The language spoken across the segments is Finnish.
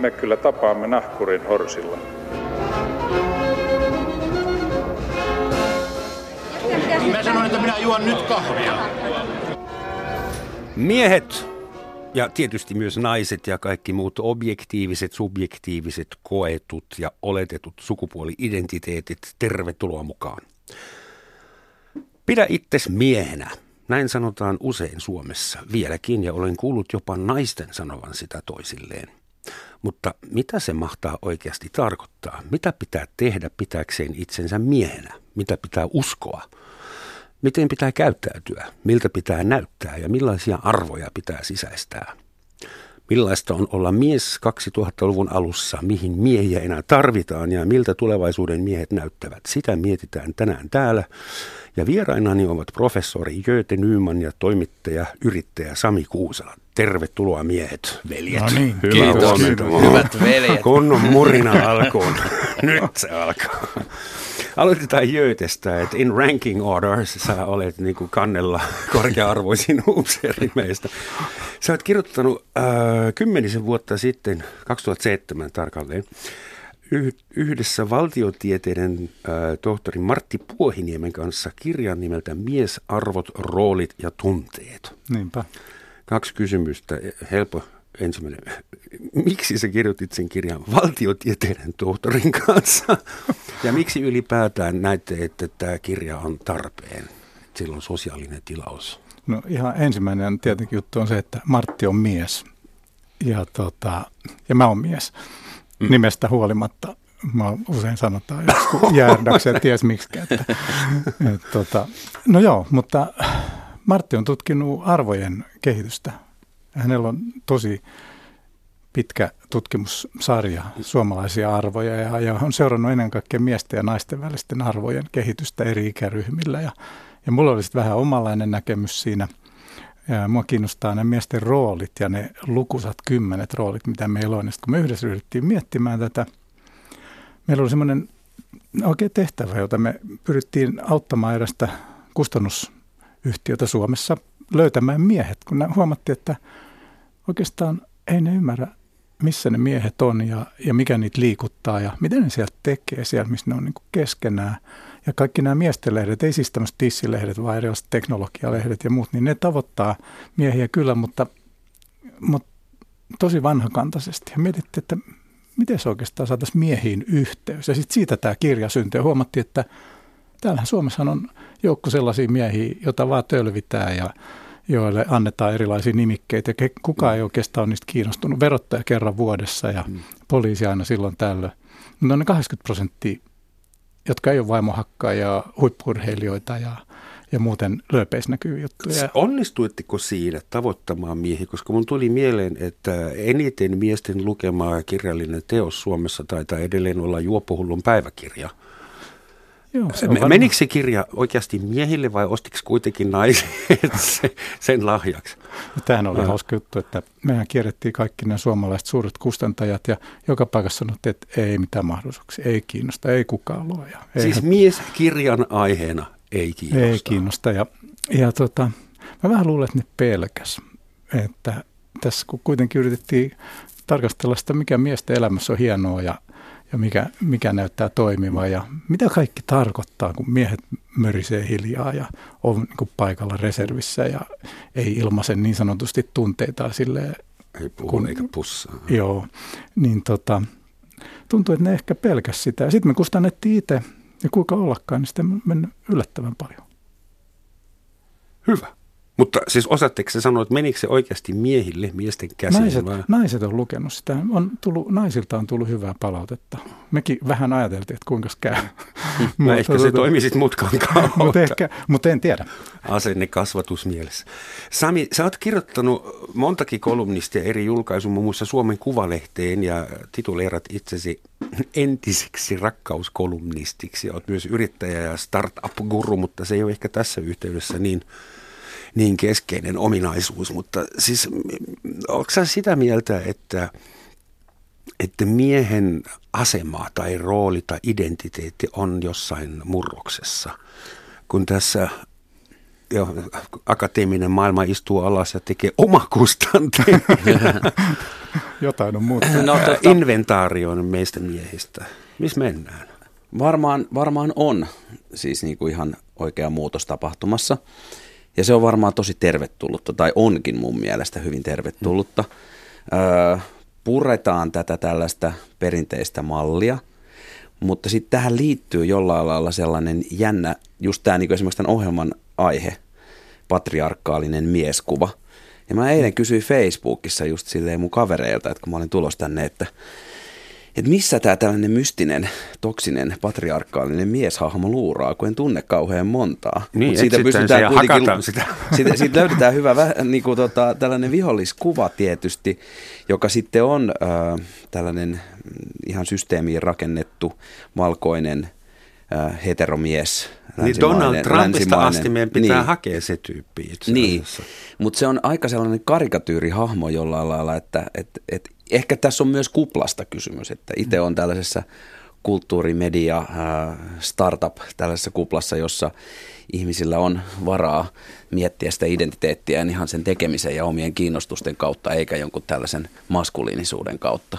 me kyllä tapaamme nahkurin horsilla. Mä sanoin, että minä juon nyt kahvia. Miehet ja tietysti myös naiset ja kaikki muut objektiiviset, subjektiiviset, koetut ja oletetut sukupuoli-identiteetit, tervetuloa mukaan. Pidä itses miehenä. Näin sanotaan usein Suomessa vieläkin ja olen kuullut jopa naisten sanovan sitä toisilleen. Mutta mitä se mahtaa oikeasti tarkoittaa? Mitä pitää tehdä pitääkseen itsensä miehenä? Mitä pitää uskoa? Miten pitää käyttäytyä? Miltä pitää näyttää ja millaisia arvoja pitää sisäistää? Millaista on olla mies 2000-luvun alussa, mihin miehiä enää tarvitaan ja miltä tulevaisuuden miehet näyttävät? Sitä mietitään tänään täällä. Ja vierainani ovat professori Jöte Nyman ja toimittaja, yrittäjä Sami Kuusala. Tervetuloa miehet, veljet. No niin, Hyvää kiitos. huomenta. Hyvät veljet. Kunnon murina alkuun. Nyt se alkaa. Aloitetaan Jöötestä, että in ranking order sä olet niin kuin kannella korkea-arvoisin upseeri meistä. Sä oot kirjoittanut äh, kymmenisen vuotta sitten, 2007 tarkalleen, yh- yhdessä valtiotieteiden äh, tohtori Martti Puohiniemen kanssa kirjan nimeltä Mies, arvot, roolit ja tunteet. Niinpä. Kaksi kysymystä. Helppo ensimmäinen. Miksi sä kirjoitit sen kirjan valtiotieteiden tohtorin kanssa? Ja miksi ylipäätään näette, että tämä kirja on tarpeen? Että Sillä on sosiaalinen tilaus. No ihan ensimmäinen tietenkin juttu on se, että Martti on mies. Ja, tota, ja mä oon mies. Mm. Nimestä huolimatta. Mä usein sanotaan joskus jäädäkseen, ties miksi. Että, et, tota, no joo, mutta Martti on tutkinut arvojen kehitystä. Hänellä on tosi pitkä tutkimussarja suomalaisia arvoja ja, ja on seurannut ennen kaikkea miesten ja naisten välisten arvojen kehitystä eri ikäryhmillä. Ja, ja mulla oli vähän omanlainen näkemys siinä. Ja mua kiinnostaa ne miesten roolit ja ne lukusat kymmenet roolit, mitä meillä on. Ja kun me yhdessä ryhdyttiin miettimään tätä, meillä oli semmoinen oikein tehtävä, jota me pyrittiin auttamaan erästä kustannusyhtiötä Suomessa löytämään miehet, kun huomattiin, että oikeastaan ei ne ymmärrä, missä ne miehet on ja, ja mikä niitä liikuttaa ja miten ne sieltä tekee siellä, missä ne on niin keskenään. Ja kaikki nämä miesten lehdet, ei siis tämmöiset tissilehdet, vaan erilaiset teknologialehdet ja muut, niin ne tavoittaa miehiä kyllä, mutta, mutta tosi vanhakantaisesti. Ja mietittiin, että miten se oikeastaan saataisiin miehiin yhteys. Ja sitten siitä tämä kirja syntyi ja huomattiin, että täällähän Suomessa on joukko sellaisia miehiä, joita vaan tölvitään ja joille annetaan erilaisia nimikkeitä. Ja kukaan ei oikeastaan ole niistä kiinnostunut. Verottaja kerran vuodessa ja poliisi aina silloin tällöin. No ne 80 prosenttia, jotka ei ole vaimohakkaajia, huippurheilijoita ja, ja muuten lööpeisnäkyviä juttuja. Onnistuitteko siinä tavoittamaan miehiä? Koska mun tuli mieleen, että eniten miesten lukemaa kirjallinen teos Suomessa taitaa edelleen olla Juoppohullun päiväkirja. Joo, se Menikö se kirja oikeasti miehille vai ostiko kuitenkin naisen se- sen lahjaksi? Ja Tämähän oli Joo. hauska juttu, että mehän kierrettiin kaikki nämä suomalaiset suuret kustantajat ja joka paikassa sanottiin, että ei mitään mahdollisuuksia, ei kiinnosta, ei kukaan lue. Ja ei, Siis mies kirjan aiheena ei kiinnosta. ei kiinnosta. Ja, ja tota, mä vähän luulen, että ne pelkäs, että tässä kun kuitenkin yritettiin tarkastella sitä, mikä miesten elämässä on hienoa ja, ja mikä, mikä näyttää toimivan ja mitä kaikki tarkoittaa, kun miehet mörisee hiljaa ja on niin paikalla reservissä ja ei ilmaise niin sanotusti tunteita silleen Ei puhu kun- eikä pussaa. Joo, niin tota, tuntuu, että ne ehkä pelkäs sitä. Sitten me kustannettiin itse, ja kuinka ollakaan, niin sitten yllättävän paljon. Hyvä. Mutta siis osaatteko se sanoa, että menikö se oikeasti miehille, miesten käsiin? Naiset, vai? naiset on lukenut sitä. On tullut, naisilta on tullut hyvää palautetta. Mekin vähän ajateltiin, että kuinka käy. No ehkä se toimisit mutkan kautta. Mutta ehkä, mutta en tiedä. Asenne kasvatus mielessä. Sami, sä oot kirjoittanut montakin kolumnistia eri julkaisuun, muun muassa Suomen Kuvalehteen ja tituleerat itsesi entiseksi rakkauskolumnistiksi. Oot myös yrittäjä ja startup-guru, mutta se ei ole ehkä tässä yhteydessä niin, niin keskeinen ominaisuus. Mutta siis, onko sä sitä mieltä, että että miehen asema tai rooli tai identiteetti on jossain murroksessa. Kun tässä jo, akateeminen maailma istuu alas ja tekee omakustanteen. Jotain on muuttunut. No, tota... Inventaarion meistä miehistä. Missä mennään? Varmaan, varmaan on siis niin kuin ihan oikea muutos tapahtumassa. Ja se on varmaan tosi tervetullutta, tai onkin mun mielestä hyvin tervetullutta. Öö, puretaan tätä tällaista perinteistä mallia, mutta sitten tähän liittyy jollain lailla sellainen jännä, just tämä niin esimerkiksi tämän ohjelman aihe, patriarkaalinen mieskuva. Ja mä eilen kysyin Facebookissa just silleen mun kavereilta, että kun mä olin tulos tänne, että että missä tämä tällainen mystinen, toksinen, patriarkaalinen mieshahmo luuraa, kun en tunne kauhean montaa. Niin, siitä pystytään kuitenkin, sitä. Siitä, siitä löydetään hyvä niin kuin tota, tällainen viholliskuva tietysti, joka sitten on äh, tällainen ihan systeemiin rakennettu valkoinen äh, heteromies. Niin Donald Trumpista asti meidän pitää niin. hakea se tyyppi itse Niin, mutta se on aika sellainen karikatyyrihahmo jollain lailla, että et, et ehkä tässä on myös kuplasta kysymys, että itse on tällaisessa kulttuurimedia äh, startup tällaisessa kuplassa, jossa ihmisillä on varaa miettiä sitä identiteettiä ihan sen tekemisen ja omien kiinnostusten kautta, eikä jonkun tällaisen maskuliinisuuden kautta.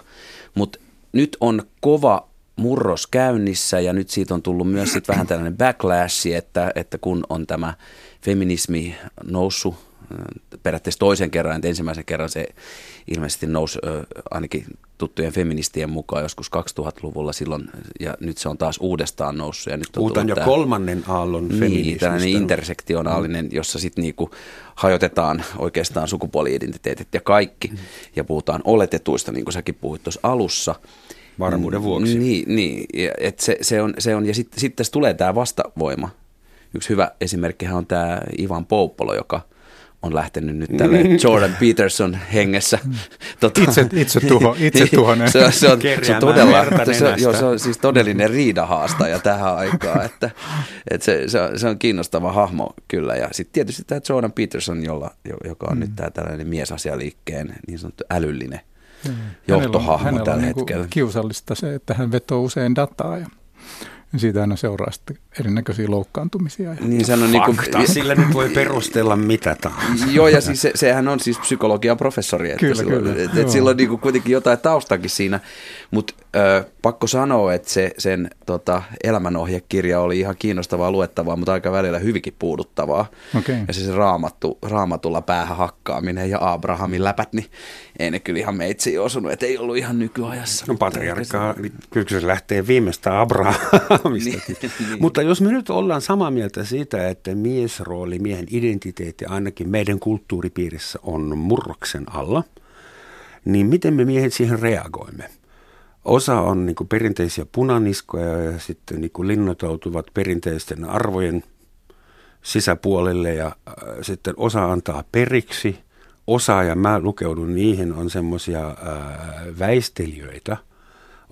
Mutta nyt on kova murros käynnissä ja nyt siitä on tullut myös sit vähän tällainen backlash, että, että kun on tämä feminismi noussut periaatteessa toisen kerran, että ensimmäisen kerran se ilmeisesti nousi ainakin tuttujen feministien mukaan joskus 2000-luvulla silloin, ja nyt se on taas uudestaan noussut. Ja nyt on Puhutaan jo tämä, kolmannen aallon niin, tällainen intersektionaalinen, mm. jossa sitten niinku hajotetaan oikeastaan sukupuoli-identiteetit ja kaikki, mm. ja puhutaan oletetuista, niin kuin säkin puhuit tuossa alussa. Varmuuden vuoksi. Niin, niin et se, se, on, se on, ja sitten sit tässä tulee tämä vastavoima. Yksi hyvä esimerkkihän on tämä Ivan Pouppolo, joka – on lähtenyt nyt tälle Jordan Peterson hengessä. Tota, itse, itse, tuho, itse niin, tuhonen. Se, se, on, se on todella, se, joo, se on siis todellinen riidahaastaja tähän aikaan, että, että se, se, on, se on kiinnostava hahmo kyllä. Ja sitten tietysti tämä Jordan Peterson, jolla, joka on mm. nyt tämä tällainen miesasialiikkeen niin sanottu älyllinen mm. johtohahmo hänellä on, tällä hänellä hetkellä. On kiusallista se, että hän vetoo usein dataa ja niin siitä aina seuraa sitten erinäköisiä loukkaantumisia. Niin se on niin kuin, sillä nyt voi perustella mitä tahansa. Joo, ja siis se, sehän on siis psykologian professori, että kyllä, silloin, kyllä. Et, et sillä on niin kuin kuitenkin jotain taustakin siinä, mutta pakko sanoa, että se, sen tota, elämänohjekirja oli ihan kiinnostavaa luettavaa, mutta aika välillä hyvinkin puuduttavaa. Okay. Ja se, se raamattu, raamatulla päähän hakkaaminen ja Abrahamin läpät, niin ei ne kyllä ihan meitsiin osunut, että ei ollut ihan nykyajassa. No patriarkkaa, kyllä se lähtee viimeistä Abrahamista. niin, niin. Mutta jos me nyt ollaan samaa mieltä siitä, että miesrooli, miehen identiteetti ainakin meidän kulttuuripiirissä on murroksen alla, niin miten me miehet siihen reagoimme? Osa on niin perinteisiä punaniskoja ja sitten niin linnoitautuvat perinteisten arvojen sisäpuolelle ja äh, sitten osa antaa periksi. Osa, ja mä lukeudun niihin, on semmoisia äh, väistelijöitä.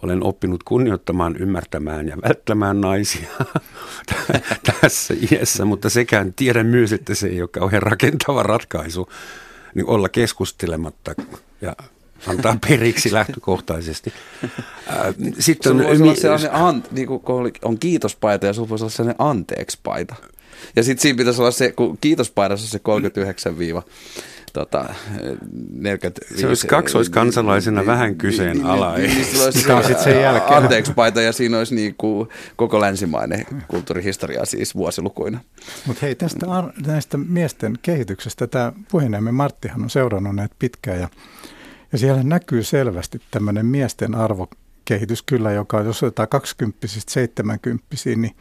Olen oppinut kunnioittamaan, ymmärtämään ja välttämään naisia tässä iässä, mutta sekään tiedän myös, että se ei ole kauhean rakentava ratkaisu niin olla keskustelematta ja antaa periksi lähtökohtaisesti. Sitten on, voisi olla sellainen, an, niin kuin, kun on kiitospaita ja sinulla voisi olla sellainen anteeksi-paita. Ja sitten siinä pitäisi olla se, kun kiitospaidassa on se 39 viiva tota, 45. Se olisi kaksoiskansalaisena vähän kyseenalainen. Niin, niin, niin, on sitten sen jälkeen. Anteeksi paita ja siinä olisi niin kuin koko länsimainen kulttuurihistoria siis vuosilukuina. Mutta hei tästä näistä miesten kehityksestä, tämä puheenjohtaja Marttihan on seurannut näitä pitkään ja ja siellä näkyy selvästi tämmöinen miesten arvokehitys kyllä, joka jos otetaan 20 70 niin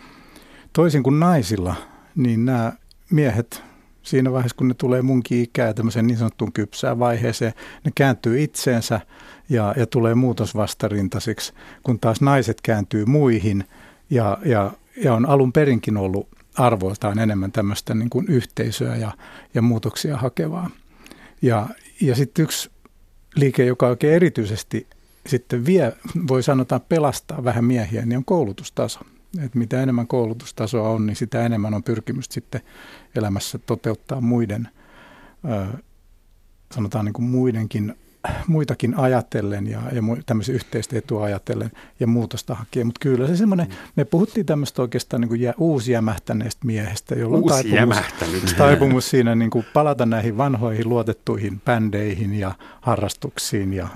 toisin kuin naisilla, niin nämä miehet siinä vaiheessa, kun ne tulee munkin ikää tämmöisen niin sanottuun kypsään vaiheeseen, ne kääntyy itseensä ja, ja tulee muutosvastarintaisiksi, kun taas naiset kääntyy muihin ja, ja, ja on alun perinkin ollut arvoiltaan enemmän tämmöistä niin kuin yhteisöä ja, ja muutoksia hakevaa. Ja, ja sitten yksi liike, joka oikein erityisesti sitten vie, voi sanota pelastaa vähän miehiä, niin on koulutustaso. Et mitä enemmän koulutustasoa on, niin sitä enemmän on pyrkimystä sitten elämässä toteuttaa muiden, ö, sanotaan niin kuin muidenkin muitakin ajatellen ja, ja tämmöisiä yhteistä etua ajatellen ja muutosta hakea. Mutta kyllä se semmoinen, mm. me puhuttiin tämmöistä oikeastaan niin kuin jä, uusi jämähtäneestä miehestä, jolla on taipumus, taipumus siinä niin kuin palata näihin vanhoihin luotettuihin bändeihin ja harrastuksiin ja,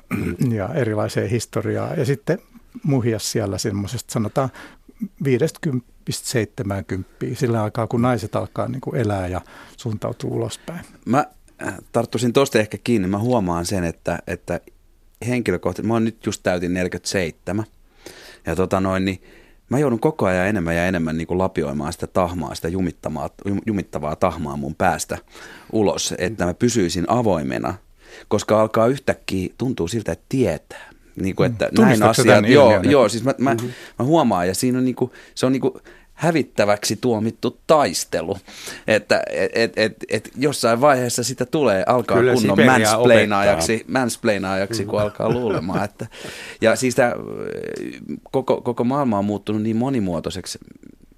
ja erilaiseen historiaan. Ja sitten muhia siellä semmoisesta sanotaan 50 70 sillä aikaa, kun naiset alkaa niin kuin elää ja suuntautua ulospäin. Mä äh, tarttuisin tuosta ehkä kiinni. Mä huomaan sen, että, että henkilökohtaisesti, mä oon nyt just täytin 47, ja tota noin, niin mä joudun koko ajan enemmän ja enemmän niin kuin lapioimaan sitä tahmaa, sitä jumittavaa, jumittavaa tahmaa mun päästä ulos, että mä pysyisin avoimena, koska alkaa yhtäkkiä tuntuu siltä, että tietää. Niin kuin, että näin asiat, joo, joo, siis mä, mä, mm-hmm. mä huomaan ja siinä on niin kuin, se on niin kuin hävittäväksi tuomittu taistelu. Että et, et, et, et jossain vaiheessa sitä tulee, alkaa Kyllä kunnon mansplainaajaksi, mansplainaajaksi, kun alkaa luulemaan. Että, ja siis tämä, koko, koko maailma on muuttunut niin monimuotoiseksi,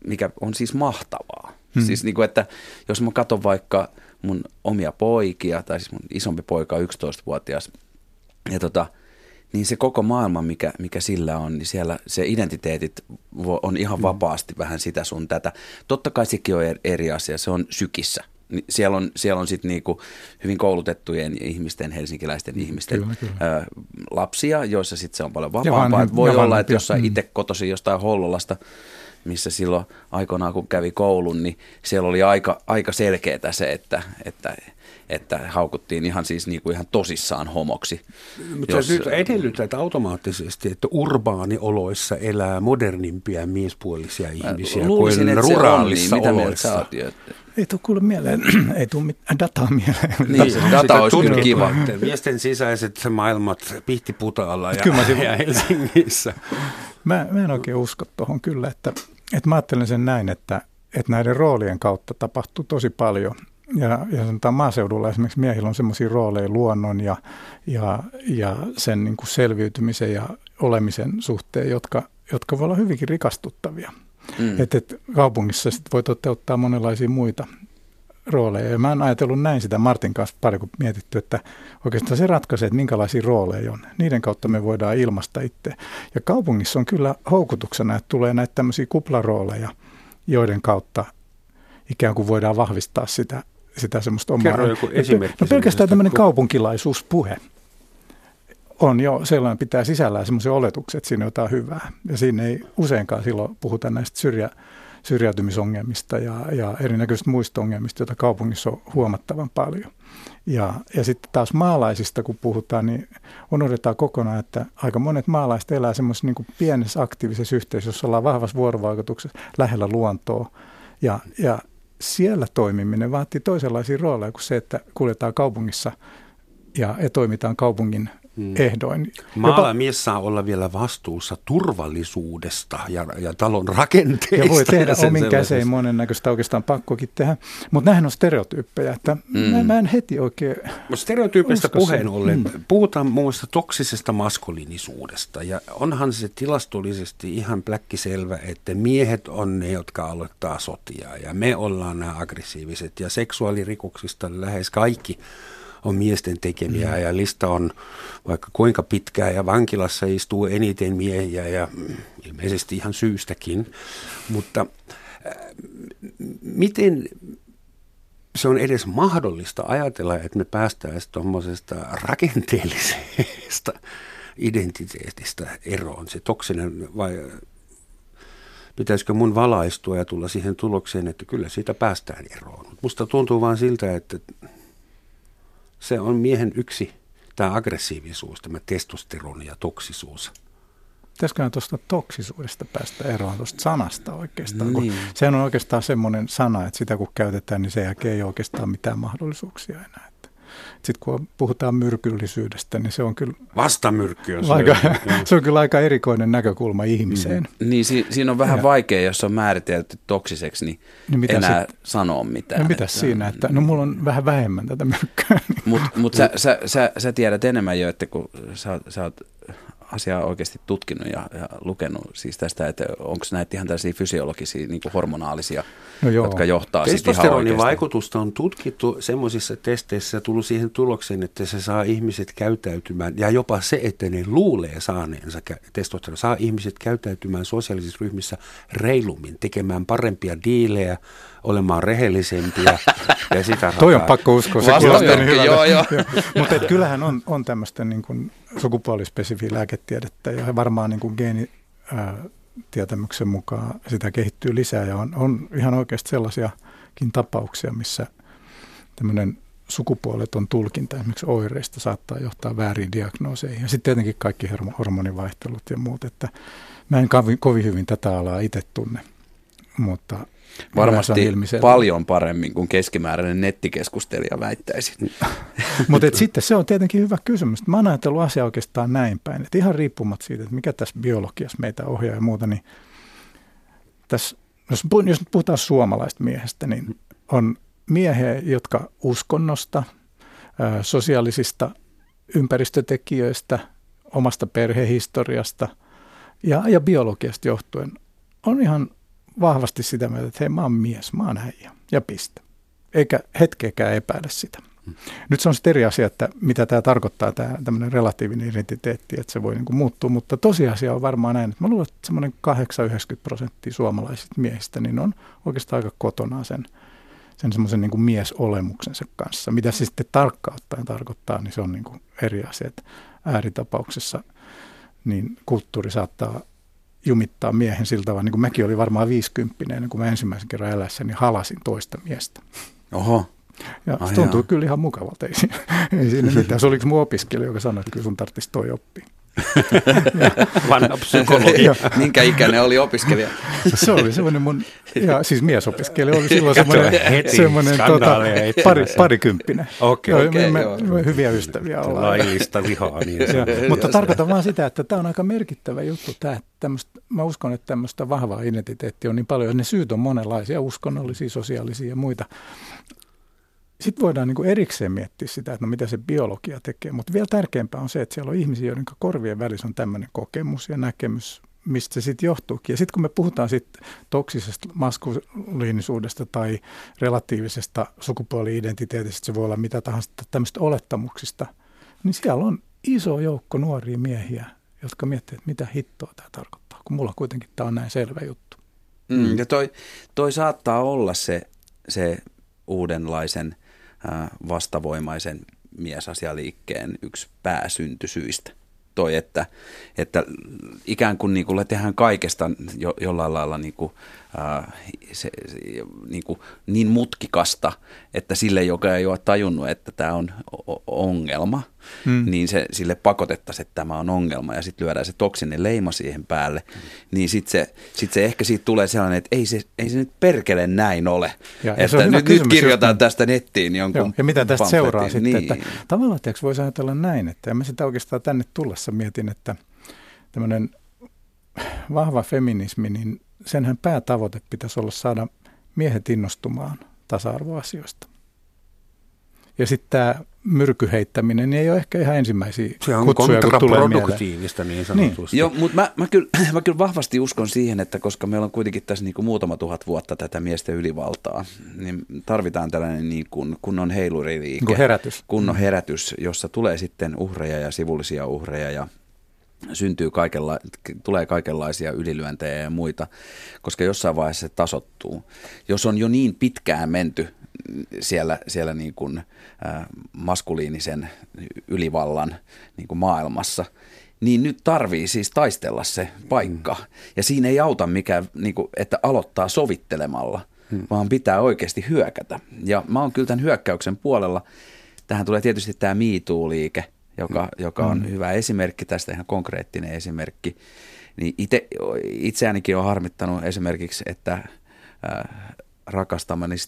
mikä on siis mahtavaa. Hmm. Siis niin kuin, että jos mä katson vaikka mun omia poikia, tai siis mun isompi poika on 11-vuotias, ja tota, niin se koko maailma, mikä, mikä sillä on, niin siellä se identiteetit on ihan mm. vapaasti vähän sitä sun tätä. Totta kai sekin on eri asia, se on sykissä. Siellä on, siellä on sitten niinku hyvin koulutettujen ihmisten, helsinkiläisten mm, ihmisten kyllä, kyllä. Ö, lapsia, joissa sitten se on paljon vapaampaa. Voi olla, että jossain mm. itse kotosi jostain Hollolasta, missä silloin aikoinaan kun kävi koulun, niin siellä oli aika, aika selkeää se, että, että että haukuttiin ihan siis niin kuin ihan tosissaan homoksi. Mutta jos... nyt edellytät automaattisesti, että urbaanioloissa elää modernimpia miespuolisia ihmisiä Luulisin, kuin ruraalissa niin. oloissa. Mitä ei tule kuule mieleen, ei tule mitään dataa mieleen. Niin, se data olisi kyllä kiva. Miesten sisäiset maailmat Pihtiputaalla ja, Kyllä mä ja Helsingissä. Mä, mä en oikein usko tuohon kyllä, että, että mä ajattelen sen näin, että, että näiden roolien kautta tapahtuu tosi paljon ja, ja sanotaan maaseudulla esimerkiksi miehillä on semmoisia rooleja luonnon ja, ja, ja sen niin kuin selviytymisen ja olemisen suhteen, jotka, jotka voi olla hyvinkin rikastuttavia. Mm. Että et kaupungissa sit voi toteuttaa monenlaisia muita rooleja. Ja mä oon ajatellut näin sitä Martin kanssa pari, kun mietitty, että oikeastaan se ratkaisee, että minkälaisia rooleja on. Niiden kautta me voidaan ilmaista itse. Ja kaupungissa on kyllä houkutuksena, että tulee näitä tämmöisiä kuplarooleja, joiden kautta ikään kuin voidaan vahvistaa sitä sitä semmoista omaa. Kerro joku esimerkki. No pelkästään tämmöinen kaupunkilaisuuspuhe on jo sellainen, pitää sisällään semmoisia oletuksia, että siinä on jotain hyvää. Ja siinä ei useinkaan silloin puhuta näistä syrjä, syrjäytymisongelmista ja, ja erinäköisistä muista ongelmista, joita kaupungissa on huomattavan paljon. Ja, ja sitten taas maalaisista, kun puhutaan, niin unohdetaan kokonaan, että aika monet maalaiset elää semmoisessa niin pienessä aktiivisessa yhteisössä, jossa ollaan vahvassa vuorovaikutuksessa lähellä luontoa. Ja, ja siellä toimiminen vaatii toisenlaisia rooleja kuin se, että kuljetaan kaupungissa ja, toimitaan kaupungin hmm. ehdoin. Maalamies saa olla vielä vastuussa turvallisuudesta ja, ja talon rakenteista. Ja voi tehdä ja omin käsein monennäköistä oikeastaan pakkokin tehdä. Mutta nämähän on stereotyyppejä, että hmm. mä, mä en heti oikein Stereotyypistä puheen ollen, hmm. puhutaan muun muassa toksisesta maskuliinisuudesta. Ja onhan se tilastollisesti ihan pläkkiselvä, että miehet on ne, jotka aloittaa sotia. Ja me ollaan nämä aggressiiviset. Ja seksuaalirikoksista lähes kaikki on miesten tekemiä mm. ja lista on vaikka kuinka pitkää ja vankilassa istuu eniten miehiä ja ilmeisesti ihan syystäkin. Mutta äh, miten se on edes mahdollista ajatella, että me päästäisiin tuommoisesta rakenteellisesta identiteetistä eroon, se toksinen vai pitäisikö mun valaistua ja tulla siihen tulokseen, että kyllä siitä päästään eroon. Musta tuntuu vaan siltä, että se on miehen yksi, tämä aggressiivisuus, tämä testosteroni ja toksisuus. Pitäisiköhän tuosta toksisuudesta päästä eroon tuosta sanasta oikeastaan? Niin. Kun sehän on oikeastaan semmoinen sana, että sitä kun käytetään, niin sen jälkeen ei oikeastaan mitään mahdollisuuksia enää. Sitten kun puhutaan myrkyllisyydestä, niin se on kyllä... Vastamyrkky on se. Aika, se on kyllä aika erikoinen näkökulma ihmiseen. Mm. Niin, si- siinä on vähän ja. vaikea, jos on määritelty toksiseksi, niin, niin mitä enää sit, sanoa mitään. No mitä siinä, että no mulla on vähän vähemmän tätä myrkkyä. Mutta mut sä, sä, sä, sä tiedät enemmän jo, että kun sä, sä oot asiaa oikeasti tutkinut ja, ja lukenut siis tästä, että onko näitä ihan tällaisia fysiologisia, niin hormonaalisia, no joo. jotka johtaa sitten ihan oikeasti. vaikutusta on tutkittu semmoisissa testeissä ja tullut siihen tulokseen, että se saa ihmiset käytäytymään, ja jopa se, että ne luulee saaneensa testosteron, saa ihmiset käytäytymään sosiaalisissa ryhmissä reilummin, tekemään parempia diilejä, olemaan rehellisempiä ja sitä Toi on pakko uskoa, se Joo, joo. Mutta kyllähän on, on tämmöistä niin kuin sukupuolispesifiä lääketiedettä ja varmaan niin kuin geeni, ää, tietämyksen mukaan sitä kehittyy lisää ja on, on ihan oikeasti sellaisiakin tapauksia, missä tämmöinen sukupuoleton tulkinta esimerkiksi oireista saattaa johtaa väärin diagnooseihin. Ja sitten tietenkin kaikki hormonivaihtelut ja muut, että mä en kovin hyvin tätä alaa itse tunne, mutta Varmasti paljon paremmin kuin keskimääräinen nettikeskustelija väittäisi. Mutta sitten se on tietenkin hyvä kysymys. Mä oon ajatellut asiaa oikeastaan näin päin, että ihan riippumatta siitä, että mikä tässä biologiassa meitä ohjaa ja muuta, niin tässä, jos, jos nyt puhutaan suomalaista miehestä, niin on miehiä, jotka uskonnosta, sosiaalisista ympäristötekijöistä, omasta perhehistoriasta ja, ja biologiasta johtuen on ihan vahvasti sitä mieltä, että hei mä oon mies, mä oon äijä ja piste. Eikä hetkeäkään epäile sitä. Nyt se on sitten eri asia, että mitä tämä tarkoittaa, tämä tämmöinen relatiivinen identiteetti, että se voi niin muuttua, mutta tosiasia on varmaan näin, että mä luulen, että semmoinen 8-90 prosenttia suomalaisista miehistä niin on oikeastaan aika kotona sen, sen semmoisen niin miesolemuksensa kanssa. Mitä se sitten tarkkaan ottaen tarkoittaa, niin se on niin kuin eri asia, että ääritapauksessa niin kulttuuri saattaa jumittaa miehen siltä tavalla, niin kuin mäkin olin varmaan viisikymppinen, niin kun mä ensimmäisen kerran elässäni niin halasin toista miestä. Oho. Ja se tuntui kyllä ihan mukavalta. Ei, ei siinä mitään. Se oliko mun opiskelija, joka sanoi, että kyllä sun tarvitsisi toi oppia. Vanha psykologi. Minkä ikäinen oli opiskelija? se oli semmoinen mun, ja siis miesopiskelija oli silloin semmoinen, semmoinen tota, pari, parikymppinen. Okei, okay, okay, me, me hyviä ystäviä ollaan. Laillista vihaa. Niin ja, mutta tarkoitan vaan sitä, että tämä on aika merkittävä juttu. Tämä, mä uskon, että tämmöistä vahvaa identiteettiä on niin paljon. Ne syyt on monenlaisia, uskonnollisia, sosiaalisia ja muita. Sitten voidaan niin kuin erikseen miettiä sitä, että no mitä se biologia tekee, mutta vielä tärkeämpää on se, että siellä on ihmisiä, joiden korvien välissä on tämmöinen kokemus ja näkemys, mistä se sitten johtuukin. Ja sitten kun me puhutaan sitten toksisesta maskuliinisuudesta tai relatiivisesta sukupuoli-identiteetistä, se voi olla mitä tahansa tämmöistä olettamuksista, niin siellä on iso joukko nuoria miehiä, jotka miettivät, että mitä hittoa tämä tarkoittaa, kun mulla kuitenkin tämä on näin selvä juttu. Mm, ja toi, toi saattaa olla se, se uudenlaisen vastavoimaisen miesasialiikkeen yksi pääsyntysyistä. Toi, että, että ikään kuin, niin kuin tehdään kaikesta jo, jollain lailla niin kuin, äh, se, se, niin, kuin niin mutkikasta, että sille, joka ei ole tajunnut, että tämä on ongelma, hmm. niin se, sille pakotettaisiin, että tämä on ongelma ja sitten lyödään se toksinen leima siihen päälle, hmm. niin sitten se, sit se ehkä siitä tulee sellainen, että ei se, ei se nyt perkele näin ole. Ja, että ja nyt, nyt kirjoitan just, tästä nettiin jonkun joo, Ja mitä tästä seuraa sitten, niin. että tavallaan voisi ajatella näin, että en mä sitä oikeastaan tänne tullessa mietin, että tämmöinen vahva feminismi, niin senhän päätavoite pitäisi olla saada miehet innostumaan tasa-arvoasioista. Ja sitten tämä myrkyheittäminen niin ei ole ehkä ihan ensimmäisiä Se on kutsuja, kontraproduktiivista niin sanotusti. Niin. Joo, mutta mä, mä, kyllä, mä kyllä vahvasti uskon siihen, että koska meillä on kuitenkin tässä niin kuin muutama tuhat vuotta tätä miesten ylivaltaa, niin tarvitaan tällainen niin kuin kunnon heiluriliike. Niin herätys. Kunnon herätys, jossa tulee sitten uhreja ja sivullisia uhreja ja syntyy kaikenla- tulee kaikenlaisia ylilyöntejä ja muita, koska jossain vaiheessa se tasottuu. Jos on jo niin pitkään menty siellä, siellä niin kuin, äh, maskuliinisen ylivallan niin kuin maailmassa, niin nyt tarvii siis taistella se paikka. Mm. Ja siinä ei auta mikään, niin kuin, että aloittaa sovittelemalla, mm. vaan pitää oikeasti hyökätä. Ja mä oon kyllä tämän hyökkäyksen puolella. Tähän tulee tietysti tämä MeToo-liike, joka, mm. joka on mm. hyvä esimerkki tästä, ihan konkreettinen esimerkki. Niin ite, itseänikin on harmittanut esimerkiksi, että äh, rakastamani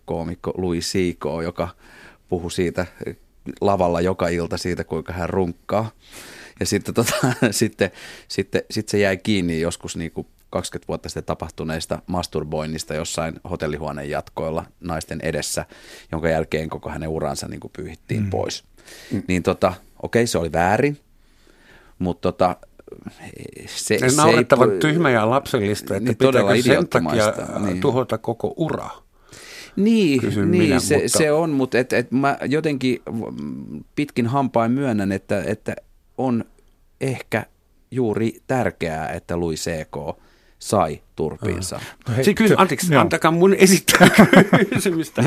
stand-up-koomikko Louis C.K., joka puhui siitä lavalla joka ilta siitä, kuinka hän runkkaa. Ja sitten, tota, sitten, sitten, sitten se jäi kiinni joskus niin kuin 20 vuotta sitten tapahtuneista masturboinnista jossain hotellihuoneen jatkoilla naisten edessä, jonka jälkeen koko hänen uransa niin kuin pyyhittiin mm. pois. Mm. Niin tota, okei, se oli väärin, Mutta tota, se, se, se naurettavan ei, tyhmä ja lapsellista, että niin, todella sen takia niin. tuhota koko ura. Niin, niin minä, se, mutta... se on, mutta et, et mä jotenkin pitkin hampain myönnän, että, että on ehkä juuri tärkeää, että Louis C.K. sai turpiinsa. No hei, kyllä, anteeksi, joo. antakaa mun esittää kysymystä.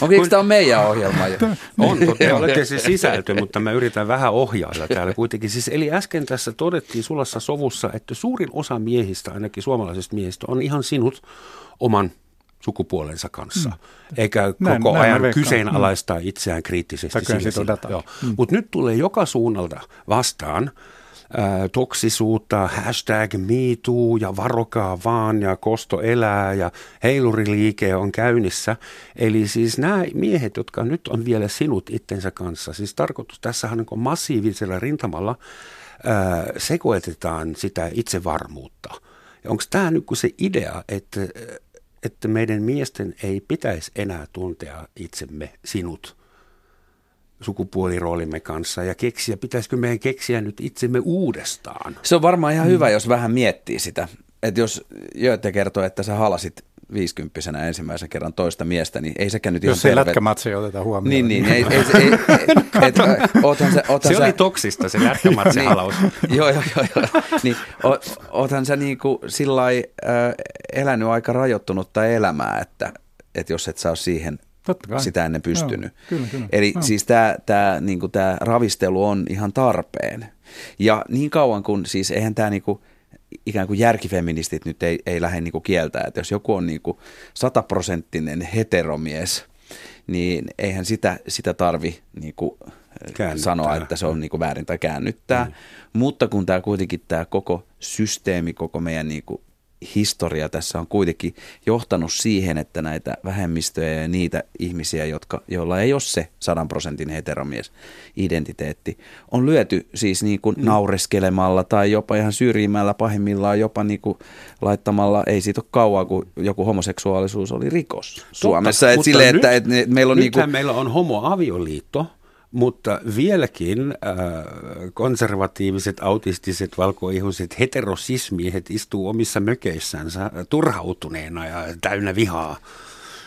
Onko tämä on meidän ohjelma? on, te olette se sisältö, mutta mä yritän vähän ohjailla täällä kuitenkin. Siis, eli äsken tässä todettiin sulassa sovussa, että suurin osa miehistä, ainakin suomalaisista miehistä, on ihan sinut oman sukupuolensa kanssa, mm. eikä näin, koko näin ajan kyseenalaistaa mm. itseään kriittisesti. Mm. Mutta nyt tulee joka suunnalta vastaan ää, toksisuutta, hashtag MeToo ja varokaa vaan ja kosto elää ja heiluriliike on käynnissä. Eli siis nämä miehet, jotka nyt on vielä sinut itsensä kanssa, siis tarkoitus tässähän on massiivisella rintamalla ää, sekoitetaan sitä itsevarmuutta. Onko tämä nyt se idea, että että meidän miesten ei pitäisi enää tuntea itsemme sinut sukupuoliroolimme kanssa ja keksiä, pitäisikö meidän keksiä nyt itsemme uudestaan? Se on varmaan ihan hyvä, jos vähän miettii sitä. Että jos Jöte kertoo, että sä halasit viisikymppisenä ensimmäisen kerran toista miestä, niin ei sekään nyt Jos ihan se lätkämatsi ei oteta huomioon. Niin, niin. Ei, ei, ei, ei, et, oothan sä, oothan se sä, oli toksista se lätkämatsi niin, halaus. joo, joo, joo. joo. Niin, o, oothan sä niinku sillä äh, elänyt aika rajoittunutta elämää, että, että jos et saa siihen sitä ennen pystynyt. Joo, kyllä, kyllä. Eli joo. siis tämä tää, niinku tää ravistelu on ihan tarpeen. Ja niin kauan kun, siis eihän tämä niinku, ikään kuin järkifeministit nyt ei, ei lähde niin kuin kieltää, että jos joku on niin kuin sataprosenttinen heteromies, niin eihän sitä, sitä tarvi niin kuin sanoa, että se on niin kuin väärin tai käännyttää. Mm. Mutta kun tämä kuitenkin tämä koko systeemi, koko meidän niin kuin historia tässä on kuitenkin johtanut siihen, että näitä vähemmistöjä ja niitä ihmisiä, jotka, joilla ei ole se sadan prosentin heteromies-identiteetti, on lyöty siis niin kuin mm. naureskelemalla tai jopa ihan syrjimällä pahimmillaan jopa niin kuin laittamalla, ei siitä ole kauaa, kun joku homoseksuaalisuus oli rikos Totta, Suomessa. Et sille, nyt, että, että meillä on niin kuin, meillä on homoavioliitto, mutta vieläkin äh, konservatiiviset, autistiset, valkoihuiset heterosismiehet istuu omissa mökeissänsä turhautuneena ja täynnä vihaa.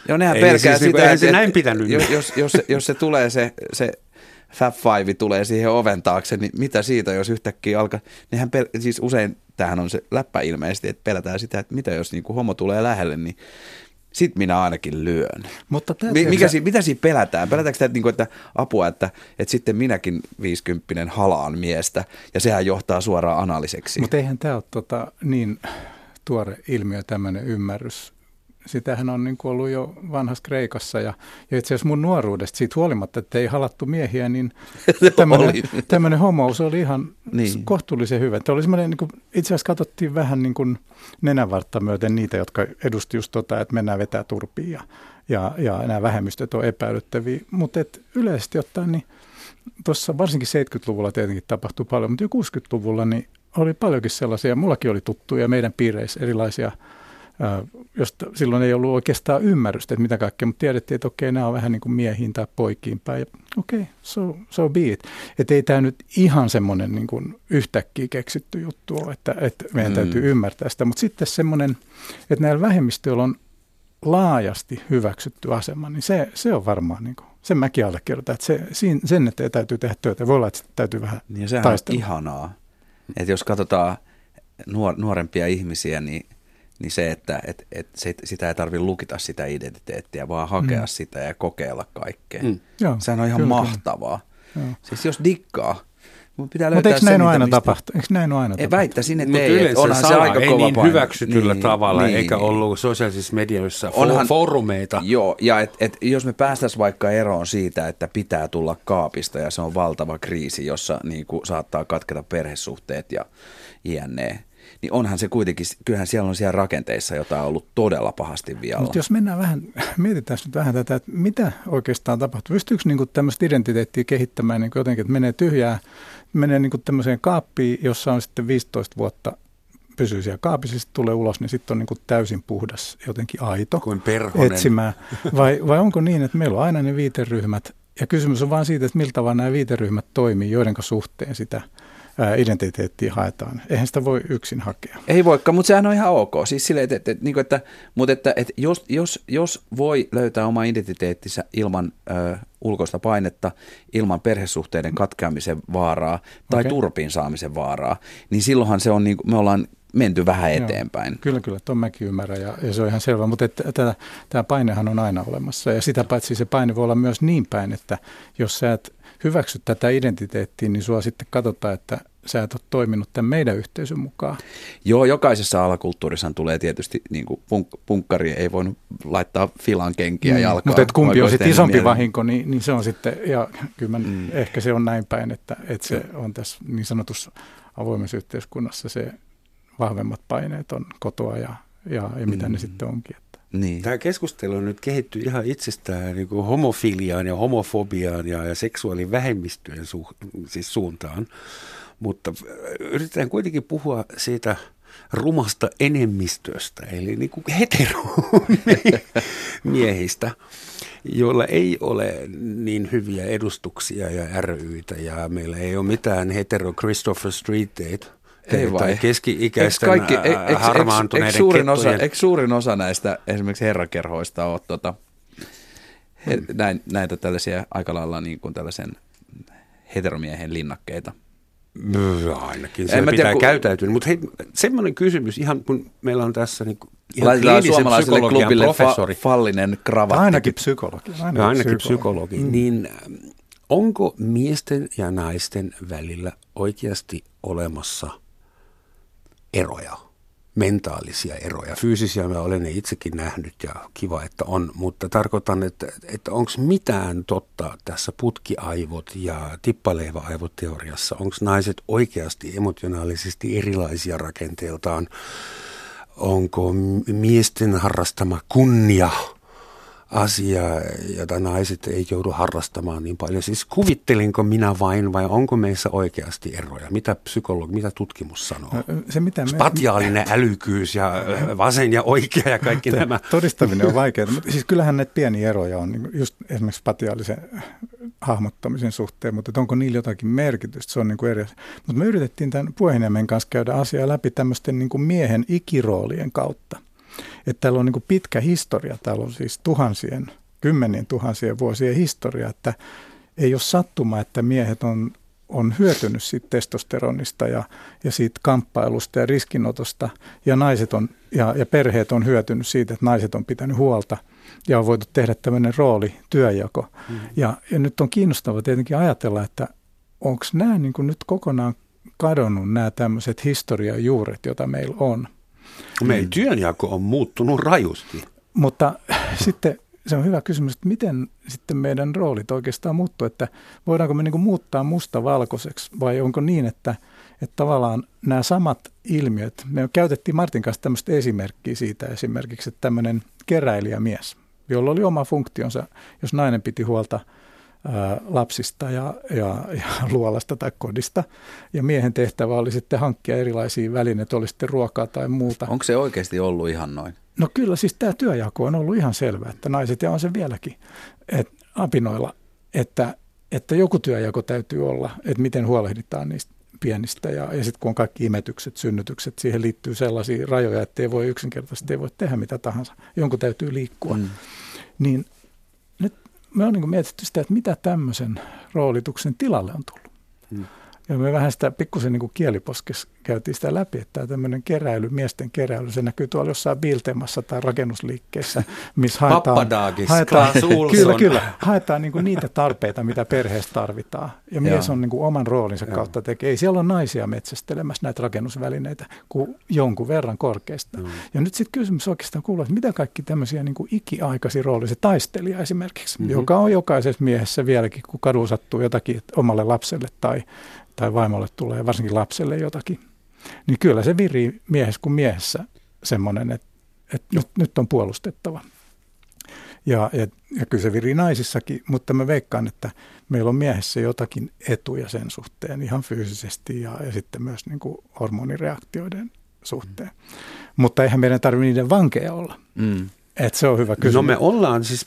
Joo, nehän pelkää siis, sitä, niin, että, se näin pitänyt. Jos, jos, jos, se, jos se tulee se, se Fab Five tulee siihen oven taakse, niin mitä siitä, jos yhtäkkiä alkaa, nehän pel- siis usein, tämähän on se läppä ilmeisesti, että pelätään sitä, että mitä jos niin kuin homo tulee lähelle, niin sit minä ainakin lyön. Mutta Mikä sä... mitä siinä pelätään? Pelätäänkö sitä, että, niin että apua, että, että sitten minäkin viisikymppinen halaan miestä, ja sehän johtaa suoraan analiseksi. Mutta eihän tämä ole tota, niin tuore ilmiö, tämmöinen ymmärrys sitähän on niin kuin ollut jo vanhassa Kreikassa ja, ja itse asiassa mun nuoruudesta siitä huolimatta, että ei halattu miehiä, niin tämmöinen, homous oli ihan niin. kohtuullisen hyvä. Tämä oli niin kuin, itse asiassa katsottiin vähän niin kuin nenänvartta myöten niitä, jotka edusti just tota, että mennään vetää turpiin ja, ja, ja nämä vähemmistöt on epäilyttäviä, mutta yleisesti ottaen niin tuossa varsinkin 70-luvulla tietenkin tapahtui paljon, mutta jo 60-luvulla niin oli paljonkin sellaisia, mullakin oli tuttuja meidän piireissä erilaisia – josta silloin ei ollut oikeastaan ymmärrystä, että mitä kaikkea, mutta tiedettiin, että okei, nämä on vähän niin kuin miehiin tai poikiin päin. Ja okei, so, so be it. Että ei tämä nyt ihan semmoinen niin kuin yhtäkkiä keksitty juttu ole, että, että meidän mm. täytyy ymmärtää sitä. Mutta sitten semmoinen, että näillä vähemmistöillä on laajasti hyväksytty asema, niin se, se on varmaan niin kuin, sen mäkin allekirjoitan, että se, sen eteen täytyy tehdä työtä. Voi olla, että täytyy vähän niin sehän taistella. on ihanaa. Että jos katsotaan nuor, nuorempia ihmisiä, niin niin se, että et, et se, sitä ei tarvitse lukita sitä identiteettiä, vaan hakea mm. sitä ja kokeilla kaikkea. Mm. Joo, Sehän on ihan kyllä, mahtavaa. Kyllä. Siis jos dikkaa, mutta pitää Mut eikö näin ole aina tapahtunut? Eikö näin ole aina tapahtunut? Väittäisin, että ei. Että onhan se aika ei kova niin paino. hyväksytyllä niin, tavalla, niin, eikä ollut sosiaalisissa medioissa onhan, foorumeita. Joo, ja et, et, jos me päästäisiin vaikka eroon siitä, että pitää tulla kaapista ja se on valtava kriisi, jossa niin kuin, saattaa katketa perhesuhteet ja jne niin onhan se kuitenkin, kyllähän siellä on siellä rakenteissa jotain ollut todella pahasti vielä. Mutta jos mennään vähän, mietitään nyt vähän tätä, että mitä oikeastaan tapahtuu. Pystyykö niin tämmöistä identiteettiä kehittämään niin jotenkin, että menee tyhjää, menee niin tämmöiseen kaappiin, jossa on sitten 15 vuotta pysyy siellä kaapissa, sitten tulee ulos, niin sitten on niin täysin puhdas, jotenkin aito Kuin etsimään. Vai, vai onko niin, että meillä on aina ne viiteryhmät, ja kysymys on vain siitä, että miltä vaan nämä viiteryhmät toimii, joiden suhteen sitä identiteettiä haetaan. Eihän sitä voi yksin hakea. Ei voikaan, mutta sehän on ihan ok. Siis silleen, että, että, että, niin että, mutta että, että jos, jos, jos voi löytää oma identiteettinsä ilman ö, ulkoista painetta, ilman perhesuhteiden katkeamisen vaaraa tai okay. turpiin saamisen vaaraa, niin silloinhan se on, niin, me ollaan menty vähän eteenpäin. Joo, kyllä, kyllä, tuon mäkin ymmärrän ja, ja se on ihan selvä, mutta tämä painehan on aina olemassa ja sitä paitsi se paine voi olla myös niin päin, että jos sä et hyväksy tätä identiteettiä, niin sua sitten katsotaan, että sä et ole toiminut tämän meidän yhteisön mukaan. Joo, jokaisessa alakulttuurissa tulee tietysti niin kuin punk- punkkari ei voinut laittaa filan kenkiä niin, jalkaan. Mutta kumpi on sitten isompi mielen... vahinko, niin, niin se on sitten, ja kyllä mä, mm. ehkä se on näin päin, että, että se on tässä niin sanotussa avoimessa yhteiskunnassa se vahvemmat paineet on kotoa ja, ja, ja mitä mm. ne sitten onkin. Niin. Tämä keskustelu on nyt kehitty ihan itsestään niin kuin homofiliaan ja homofobiaan ja, ja seksuaalivähemmistöjen su, siis suuntaan. Mutta äh, yritetään kuitenkin puhua siitä rumasta enemmistöstä, eli niin kuin heteromiehistä, joilla ei ole niin hyviä edustuksia ja ryitä, ja meillä ei ole mitään hetero Christopher Street Date ei vai? Tai keski-ikäisten kaikki, eikö, harmaantuneiden eikö, suurin, osa, eikö suurin osa näistä esimerkiksi herrakerhoista ole tota, he, näin, näitä tällaisia aika lailla niin kuin tällaisen heteromiehen linnakkeita? No, ainakin se pitää tiedä, kun... käytäytyä. Mutta hei, semmoinen kysymys, ihan kun meillä on tässä niin kuin ihan suomalaiselle klubille professori. Fa- fallinen kravatti. Ainakin psykologi. Ainakin, ainakin psykologi. Mm. Niin onko miesten ja naisten välillä oikeasti olemassa – eroja, mentaalisia eroja. Fyysisiä mä olen ne itsekin nähnyt ja kiva, että on, mutta tarkoitan, että, että onko mitään totta tässä putkiaivot ja tippaleiva-aivot teoriassa? Onko naiset oikeasti emotionaalisesti erilaisia rakenteeltaan? Onko miesten harrastama kunnia – asia, jota naiset ei joudu harrastamaan niin paljon. Siis kuvittelinko minä vain vai onko meissä oikeasti eroja? Mitä psykologi, mitä tutkimus sanoo? No, se, mitä me... Spatiaalinen älykyys ja vasen ja oikea ja kaikki nämä. Todistaminen on vaikeaa, mutta siis kyllähän näitä pieniä eroja on, niin just esimerkiksi spatiaalisen hahmottamisen suhteen, mutta onko niillä jotakin merkitystä, se on niin kuin eri asia. Mutta me yritettiin tämän puheenjohtajan kanssa käydä asiaa läpi tämmöisten niin kuin miehen ikiroolien kautta että täällä on niin pitkä historia, täällä on siis tuhansien, kymmenien tuhansien vuosien historia, että ei ole sattuma, että miehet on, on hyötynyt siitä testosteronista ja, ja siitä kamppailusta ja riskinotosta ja naiset on, ja, ja perheet on hyötynyt siitä, että naiset on pitänyt huolta ja on voitu tehdä tämmöinen rooli, työjako. Mm. Ja, ja nyt on kiinnostavaa tietenkin ajatella, että onko nämä niin nyt kokonaan kadonnut nämä tämmöiset historiajuuret, joita meillä on. Meidän työnjako on muuttunut rajusti. Mutta sitten se on hyvä kysymys, että miten sitten meidän roolit oikeastaan muuttuu, että voidaanko me niin muuttaa musta valkoiseksi vai onko niin, että, että tavallaan nämä samat ilmiöt, me käytettiin Martin kanssa tämmöistä esimerkkiä siitä esimerkiksi, että tämmöinen keräilijämies, jolla oli oma funktionsa, jos nainen piti huolta – lapsista ja, ja, ja luolasta tai kodista. Ja miehen tehtävä oli sitten hankkia erilaisia välineitä, oli sitten ruokaa tai muuta. Onko se oikeasti ollut ihan noin? No kyllä, siis tämä työjako on ollut ihan selvä, että naiset ja on se vieläkin et, apinoilla, että, että joku työjako täytyy olla, että miten huolehditaan niistä pienistä ja, ja sitten kun on kaikki imetykset, synnytykset, siihen liittyy sellaisia rajoja, että ei voi yksinkertaisesti ei voi tehdä mitä tahansa. Jonkun täytyy liikkua. Mm. Niin me on niin mietitty sitä, että mitä tämmöisen roolituksen tilalle on tullut. Hmm. Ja me vähän sitä pikkusen niin kieliposkessa käytiin sitä läpi, että tämä tämmöinen keräily, miesten keräily, se näkyy tuolla jossain Biltemassa tai rakennusliikkeessä, missä haetaan, haetaan kyllä, kyllä, haetaan niin niitä tarpeita, mitä perheessä tarvitaan. Ja mies on niin kuin oman roolinsa Joo. kautta tekee. Ei siellä ole naisia metsästelemässä näitä rakennusvälineitä kuin jonkun verran korkeasta. Mm. Ja nyt sitten kysymys oikeastaan kuuluu, että mitä kaikki tämmöisiä niin kuin ikiaikaisia roolia, se taistelija esimerkiksi, mm-hmm. joka on jokaisessa miehessä vieläkin, kun kadulla sattuu jotakin omalle lapselle tai tai vaimolle tulee, varsinkin lapselle jotakin, niin kyllä se virii miehessä kuin miehessä semmoinen, että, että nyt, nyt on puolustettava. Ja, ja, ja kyllä se virii naisissakin, mutta mä veikkaan, että meillä on miehessä jotakin etuja sen suhteen ihan fyysisesti ja, ja sitten myös niin kuin hormonireaktioiden suhteen. Mm. Mutta eihän meidän tarvitse niiden vankeja olla. Mm. Et se on hyvä kysymys. No me ollaan, siis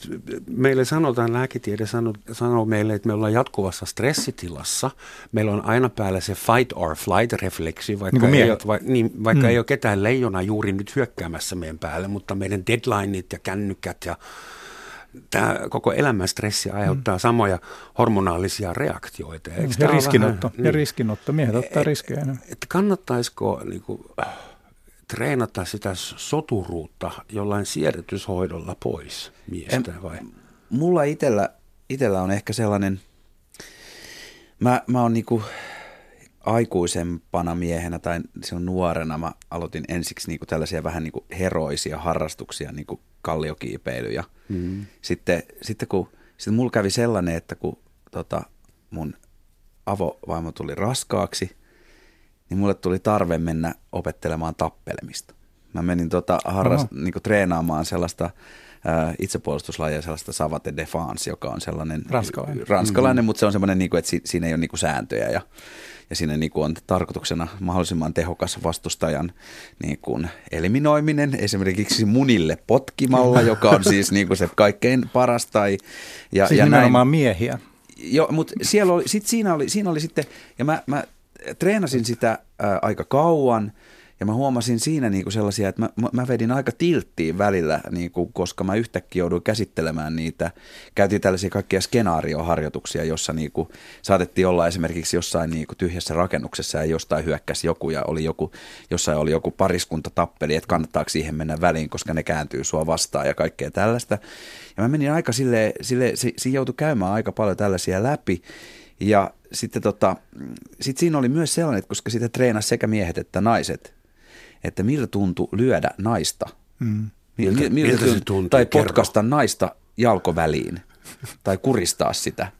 meille sanotaan, lääketiede sanoo, sanoo meille, että me ollaan jatkuvassa stressitilassa. Meillä on aina päällä se fight or flight refleksi, vaikka, Niin ei, ole, va, niin, vaikka Mm. ei ole ketään leijona juuri nyt hyökkäämässä meidän päälle, mutta meidän deadlineit ja kännykät ja tämä koko elämän stressi aiheuttaa mm. samoja hormonaalisia reaktioita. Eikö ja riskinotto. vähän- Ja riskinotto. Miehet ottaa riskejä enemmän. että kannattaisiko niin kuin, treenata sitä soturuutta jollain siedätyshoidolla pois miestä vai? Mulla itellä, itellä on ehkä sellainen, mä, mä oon niinku aikuisempana miehenä tai se on nuorena, mä aloitin ensiksi niinku tällaisia vähän niinku heroisia harrastuksia, niinku kalliokiipeily ja mm. sitten, sitten kun sitten mulla kävi sellainen, että kun tota, mun avovaimo tuli raskaaksi, niin mulle tuli tarve mennä opettelemaan tappelemista. Mä menin tota harras, Oho. niinku treenaamaan sellaista ää, itsepuolustuslajia, sellaista savate defense, joka on sellainen Ranskalainen. ranskalainen mutta se on semmoinen, niinku, että si, siinä ei ole niinku sääntöjä ja, ja siinä niinku on tarkoituksena mahdollisimman tehokas vastustajan niinku eliminoiminen, esimerkiksi munille potkimalla, joka on siis niinku se kaikkein paras. Tai, ja, Siis ja nimenomaan miehiä. Niin Joo, mutta siellä oli, sit siinä, oli, siinä oli sitten, ja mä, mä treenasin sitä aika kauan, ja mä huomasin siinä niinku sellaisia, että mä, mä- mä vedin aika tilttiin välillä, niinku, koska mä yhtäkkiä jouduin käsittelemään niitä. Käytiin tällaisia kaikkia skenaarioharjoituksia, jossa niinku, saatettiin olla esimerkiksi jossain niinku, tyhjässä rakennuksessa ja jostain hyökkäsi joku ja oli joku, jossain oli joku pariskunta tappeli, että kannattaako siihen mennä väliin, koska ne kääntyy sua vastaan ja kaikkea tällaista. Ja mä menin aika sille, sille si, siinä joutui käymään aika paljon tällaisia läpi. Ja sitten tota, sit siinä oli myös sellainen, että koska sitä treenasi sekä miehet että naiset, että miltä tuntui lyödä naista. Mm. Miltä- miltä se tuntui? Tai Kerro. potkasta naista jalkoväliin tai kuristaa sitä.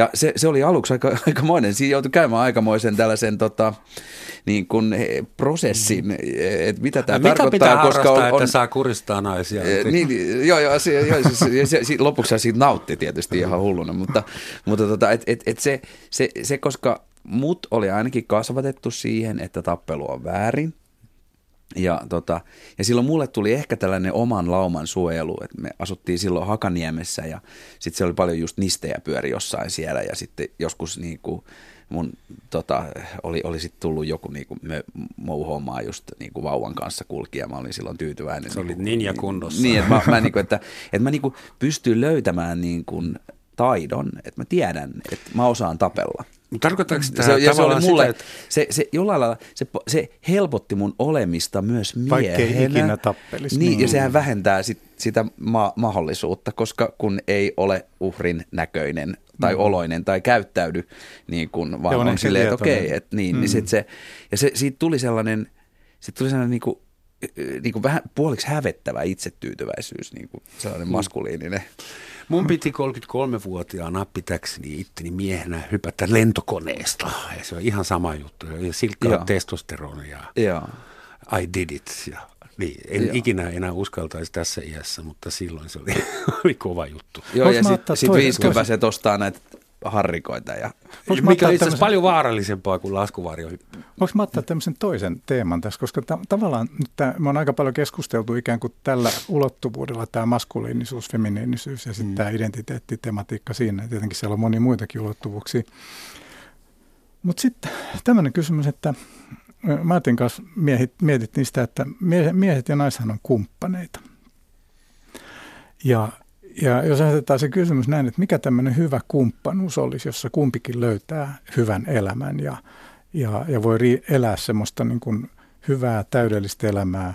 Ja se, se oli aluksi aika, aikamoinen. Siinä joutui käymään aikamoisen tällaisen tota, niin kuin, prosessin, että mitä tämä Mitä tarkoittaa. pitää koska on, on, että saa kuristaa naisia? Eh, Niin, joo, joo, se, joo siis, ja se, si- lopuksi siitä nautti tietysti ihan hulluna, mutta, mutta tota, et, et, et se, se, se, koska mut oli ainakin kasvatettu siihen, että tappelu on väärin, ja, tota, ja silloin mulle tuli ehkä tällainen oman lauman suojelu, että me asuttiin silloin Hakaniemessä ja sitten siellä oli paljon just nistejä pyöri jossain siellä ja sitten joskus niin kuin mun tota, oli, oli sitten tullut joku niin kuin mouhoamaan just niin kuin vauvan kanssa kulki ja mä olin silloin tyytyväinen. Sä olit niin, ninja kunnossa. Niin, että mä, mä, niin kuin, että, että mä niin kuin pystyn löytämään niin kuin taidon, että mä tiedän, että mä osaan tapella. Tarkoittaako tämä Se, ja se oli mulle, sitä, että se, se jollain lailla, se, se helpotti mun olemista myös miehenä. Vaikkei ikinä tappelisi. Niin, Mm. ja sehän vähentää sit, sitä ma- mahdollisuutta, koska kun ei ole uhrin näköinen tai mm. oloinen tai käyttäydy niin kuin, vaan on ehkä silleen, että okei, että niin, Mm. niin sit se, ja se, siitä tuli sellainen, sit tuli sellainen niin kuin, niin kuin vähän puoliksi hävettävä itsetyytyväisyys, niin kuin sellainen maskuliininen. Mun piti 33-vuotiaana pitäkseni itteni miehenä hypätä lentokoneesta. Ja se on ihan sama juttu. Ja silkkaa testosteronia. Joo. I did it. Ja, niin, en Joo. ikinä enää uskaltaisi tässä iässä, mutta silloin se oli, oli kova juttu. Joo, Voinko ja sitten sit toisen- 50 toisen? se ostaa näitä harrikoita ja Voinko Mikä on itse tämmösen- paljon vaarallisempaa kuin laskuvarjo. Voinko mä ottaa tämmöisen toisen teeman tässä, koska ta- tavallaan nyt tää, me on aika paljon keskusteltu ikään kuin tällä ulottuvuudella tämä maskuliinisuus, feminiinisyys ja sitten mm. tämä identiteettitematiikka siinä. Tietenkin siellä on monia muitakin ulottuvuuksia. Mutta sitten tämmöinen kysymys, että Martin kanssa miehit, mietittiin sitä, että mie- miehet ja naishan on kumppaneita. Ja, ja jos asetetaan se kysymys näin, että mikä tämmöinen hyvä kumppanuus olisi, jossa kumpikin löytää hyvän elämän ja, ja, ja voi elää semmoista niin kuin hyvää, täydellistä elämää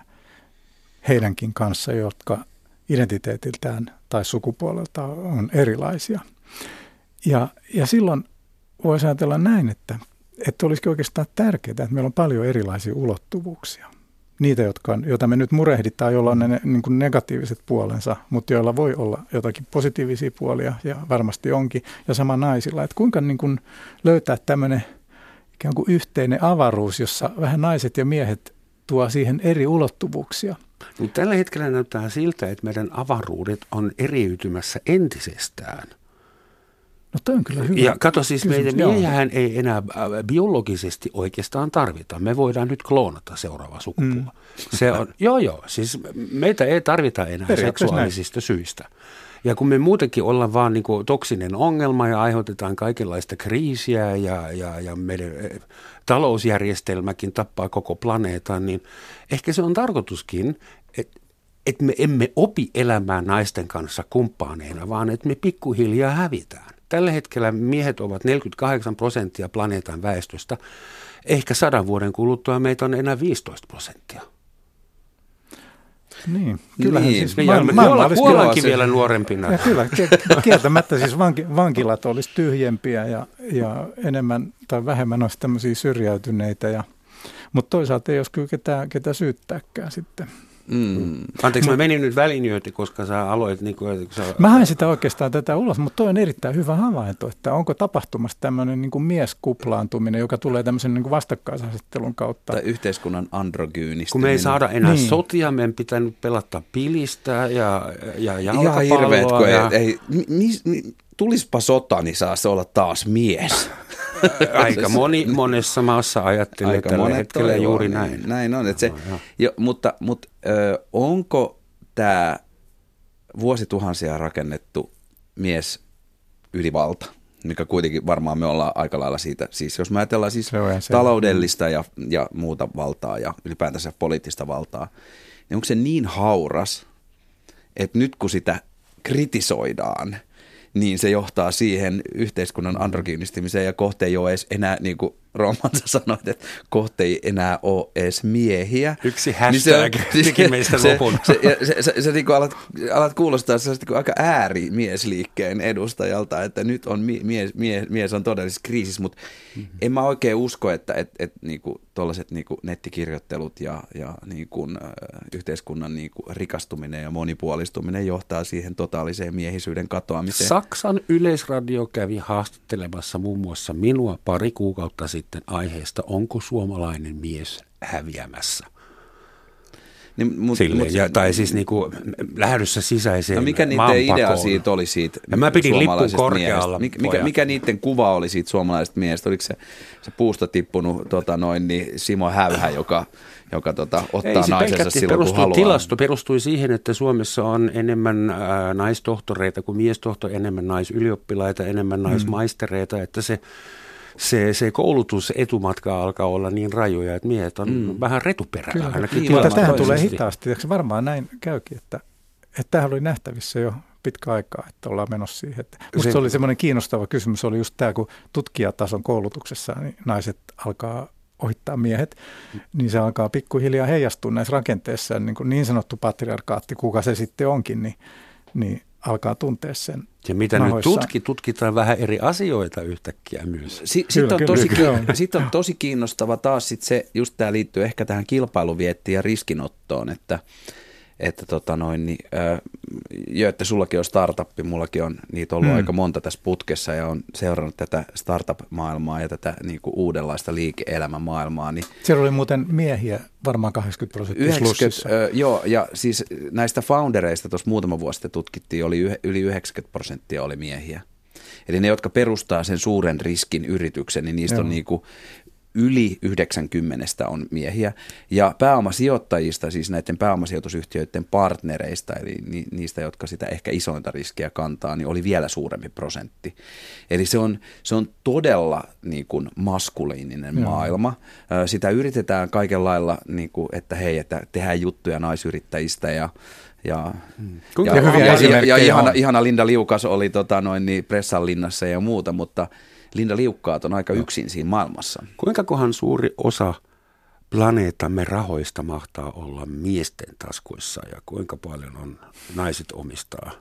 heidänkin kanssa, jotka identiteetiltään tai sukupuolelta on erilaisia. Ja, ja silloin voisi ajatella näin, että, että olisikin oikeastaan tärkeää, että meillä on paljon erilaisia ulottuvuuksia. Niitä, jotka on, joita me nyt murehditaan, joilla on ne niin kuin negatiiviset puolensa, mutta joilla voi olla jotakin positiivisia puolia ja varmasti onkin. Ja sama naisilla, että kuinka niin kuin löytää tämmöinen ikään kuin yhteinen avaruus, jossa vähän naiset ja miehet tuo siihen eri ulottuvuuksia. Niin tällä hetkellä näyttää siltä, että meidän avaruudet on eriytymässä entisestään. No toi on kyllä hyvä Ja kato siis, kysymys, meidän joo. miehiähän ei enää biologisesti oikeastaan tarvita. Me voidaan nyt kloonata seuraava sukupuoli. Mm. Se on, joo joo, siis meitä ei tarvita enää seksuaalisista syistä. Ja kun me muutenkin ollaan vaan niin kuin toksinen ongelma ja aiheutetaan kaikenlaista kriisiä ja, ja, ja meidän eh, talousjärjestelmäkin tappaa koko planeetan, niin ehkä se on tarkoituskin, että että me emme opi elämään naisten kanssa kumppaaneina, vaan että me pikkuhiljaa hävitään. Tällä hetkellä miehet ovat 48 prosenttia planeetan väestöstä. Ehkä sadan vuoden kuluttua meitä on enää 15 prosenttia. Niin, kyllähän Niin. siis Ja maailma, maailma olisi kuollaankin vielä nuorempina. Ja kyllä, ki- kieltämättä siis vanki, vankilat olisi tyhjempiä ja, ja enemmän tai vähemmän olisi tämmöisiä syrjäytyneitä. Ja, mutta toisaalta ei olisi kyllä ketään, ketä syyttääkään sitten. Mm. Anteeksi, mä menin nyt välinjööti, koska sä aloit... Niin kuin, kun sä, Mä hain sitä oikeastaan tätä ulos, mutta toi on erittäin hyvä havainto, että onko tapahtumassa tämmöinen niin mieskuplaantuminen, joka tulee tämmöisen niin vastakkaisasettelun kautta. Tai yhteiskunnan androgyynistyminen. kun me ei saada enää Niin. sotia, meidän pitää nyt pelata pilistä ja, ja Ihan hirveet, jalkapalloa. kun ja, ei, ei mi, mi, tulispa sota, niin saa se olla taas mies. aika moni monessa maassa ajattelee tällä monet hetkellä toivoo, juuri niin, näin. Näin on. Että se, jo, mutta mutta ö, onko tämä vuosituhansia rakennettu mies ylivalta, mikä kuitenkin varmaan me ollaan aika lailla siitä, siis jos me ajatellaan siis taloudellista ja, ja muuta valtaa ja ylipäätänsä poliittista valtaa, niin onko se niin hauras, että nyt kun sitä kritisoidaan, niin se johtaa siihen yhteiskunnan androgyynistymiseen ja kohte ei ole edes enää, niin kuin Roman sä sanoit, että kohte ei enää ole edes miehiä. Yksi Niin se hashtag teki meistä se, lopun. Se, ja se, se, se niin alat, alat kuulostaa sellaista niin aika äärimiesliikkeen edustajalta, että nyt on mie, mies, mies, mies on todellisessa kriisissä, mutta mm-hmm. en mä oikein usko, että et, et, niin kuin, tollaiset niin nettikirjoittelut ja, ja niin kuin, äh, yhteiskunnan niin kuin rikastuminen ja monipuolistuminen johtaa siihen totaaliseen miehisyyden katoamiseen. Saksan yleisradio kävi haastattelemassa muun muassa minua pari kuukautta sitten aiheesta, onko suomalainen mies häviämässä. niin, mut, Silleen, mut- ja, tai siis niin kuin lähdössä sisäiseen No mikä niiden idea siitä oli siitä Ja mä pidin lippun suomalaisesta korkealla, miehestä? Mikä, mikä, mikä niiden kuva oli siitä suomalaisesta miehestä? Oliko se, se puusta tippunut tota noin, niin Simo Häyhä, joka, joka tota, ottaa Ei se naisensa silloin, kun perustui, haluaa? tilasto perustui siihen, että Suomessa on enemmän äh, naistohtoreita kuin miestohto, enemmän naisylioppilaita, enemmän naismaistereita, että se, se, se koulutus etumatka alkaa olla niin rajoja, että miehet on mm. vähän retuperällä ainakin Niin, mutta tähän tulee hitaasti. Eikö varmaan näin käykin, että, että tämähän oli nähtävissä jo pitkä aikaa, että ollaan menossa siihen. Että musta Se- se oli semmoinen kiinnostava kysymys, oli just tämä, kun tutkijatason koulutuksessa niin naiset alkaa ohittaa miehet, niin se alkaa pikkuhiljaa heijastua näissä rakenteissa. Niin, kuin niin sanottu patriarkaatti, kuka se sitten onkin, niin, niin alkaa tuntea sen Ja mitä nyt nahoissaan. tutki, tutkitaan vähän eri asioita yhtäkkiä myös. Si- Kyllä, Sitten on, tosi, sit on tosi kiinnostava taas sit se, just tämä liittyy ehkä tähän kilpailuviettiin ja riskinottoon, että, että tota noin, niin, äh, jo, että sullakin on startuppi, mullakin on niitä ollut Mm. aika monta tässä putkessa ja on seurannut tätä startup-maailmaa ja tätä niin kuin uudenlaista liike-elämämaailmaa, niin Siellä oli muuten miehiä varmaan 80 prosenttia 90, slussissa. ö, joo, ja siis näistä foundereista tuossa muutama vuosi sitten tutkittiin, oli yh, yli 90 prosenttia oli miehiä. Eli ne, jotka perustaa sen suuren riskin yrityksen, niin niistä Joo. on niinku yli 90 on miehiä. Ja pääomasijoittajista, siis näiden pääomasijoitusyhtiöiden partnereista, eli ni, niistä, jotka sitä ehkä isointa riskiä kantaa, niin oli vielä suurempi prosentti. Eli se on, se on todella niin kuin maskuliininen Joo. maailma. Sitä yritetään kaiken lailla, niin kuin, että hei, että tehdään juttuja naisyrittäjistä ja ja, Kuinka ja, hyviä ja, ja, ja ihana, ihana Linda Liukas oli tota, noin, niin pressan linnassa ja muuta, mutta Linda Liukkaat on aika yksin siinä maailmassa. Kuinka kohan suuri osa planeetamme rahoista mahtaa olla miesten taskuissa ja kuinka paljon on naiset omistaa?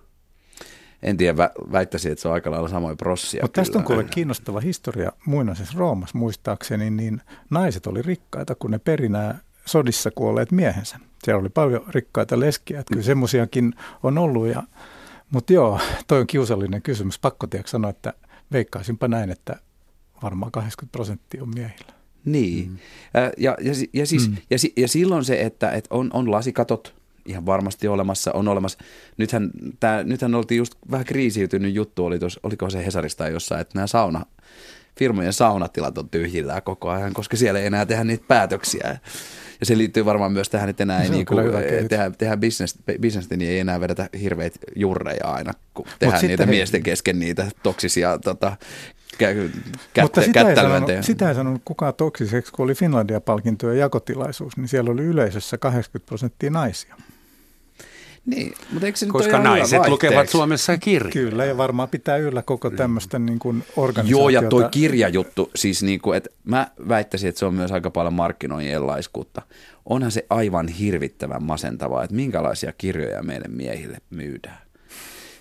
En tiedä, vä- väittäisin, että se on aika lailla samoin prossia. Mutta tästä on kyllä. kuule kiinnostava historia muinaisessa Roomassa muistaakseni, niin naiset oli rikkaita, kun ne peri nämä sodissa kuolleet miehensä. Siellä oli paljon rikkaita leskiä, että kyllä semmoisiakin on ollut. Ja, mutta joo, toi on kiusallinen kysymys. Pakko tiedätkö sanoa, että veikkaisinpa näin, että varmaan 80 prosenttia on miehillä. Niin. Mm. Ja, ja, ja, siis, mm. ja, ja silloin se, että, että on, on lasikatot ihan varmasti olemassa, on olemassa. Nythän, tää, nythän oltiin just vähän kriisiytynyt juttu, oli tos, oliko se Hesarista jossain, että nämä sauna, firmojen saunatilat on tyhjillään koko ajan, koska siellä ei enää tehdä niitä päätöksiä. Ja se liittyy varmaan myös tähän, että enää ei niinku, tehdä, tehdä business, business, niin ei enää vedetä hirveitä jurreja aina, kun tehdään Mut niitä miesten kesken niitä toksisia tota, kä- Mutta sitä ei, sanonut, sitä ei sanonut kukaan toksiseksi, kun oli Finlandia-palkintojen jakotilaisuus, niin siellä oli yleisössä 80 prosenttia naisia. Niin, mutta eikö se Koska naiset lukevat Suomessa kirjaa. Kyllä, ja varmaan pitää yllä koko tämmöistä niin kuin Joo, ja toi kirjajuttu, siis niin kuin, että mä väittäisin, että se on myös aika paljon markkinoijien laiskuutta. Onhan se aivan hirvittävän masentavaa, että minkälaisia kirjoja meille miehille myydään.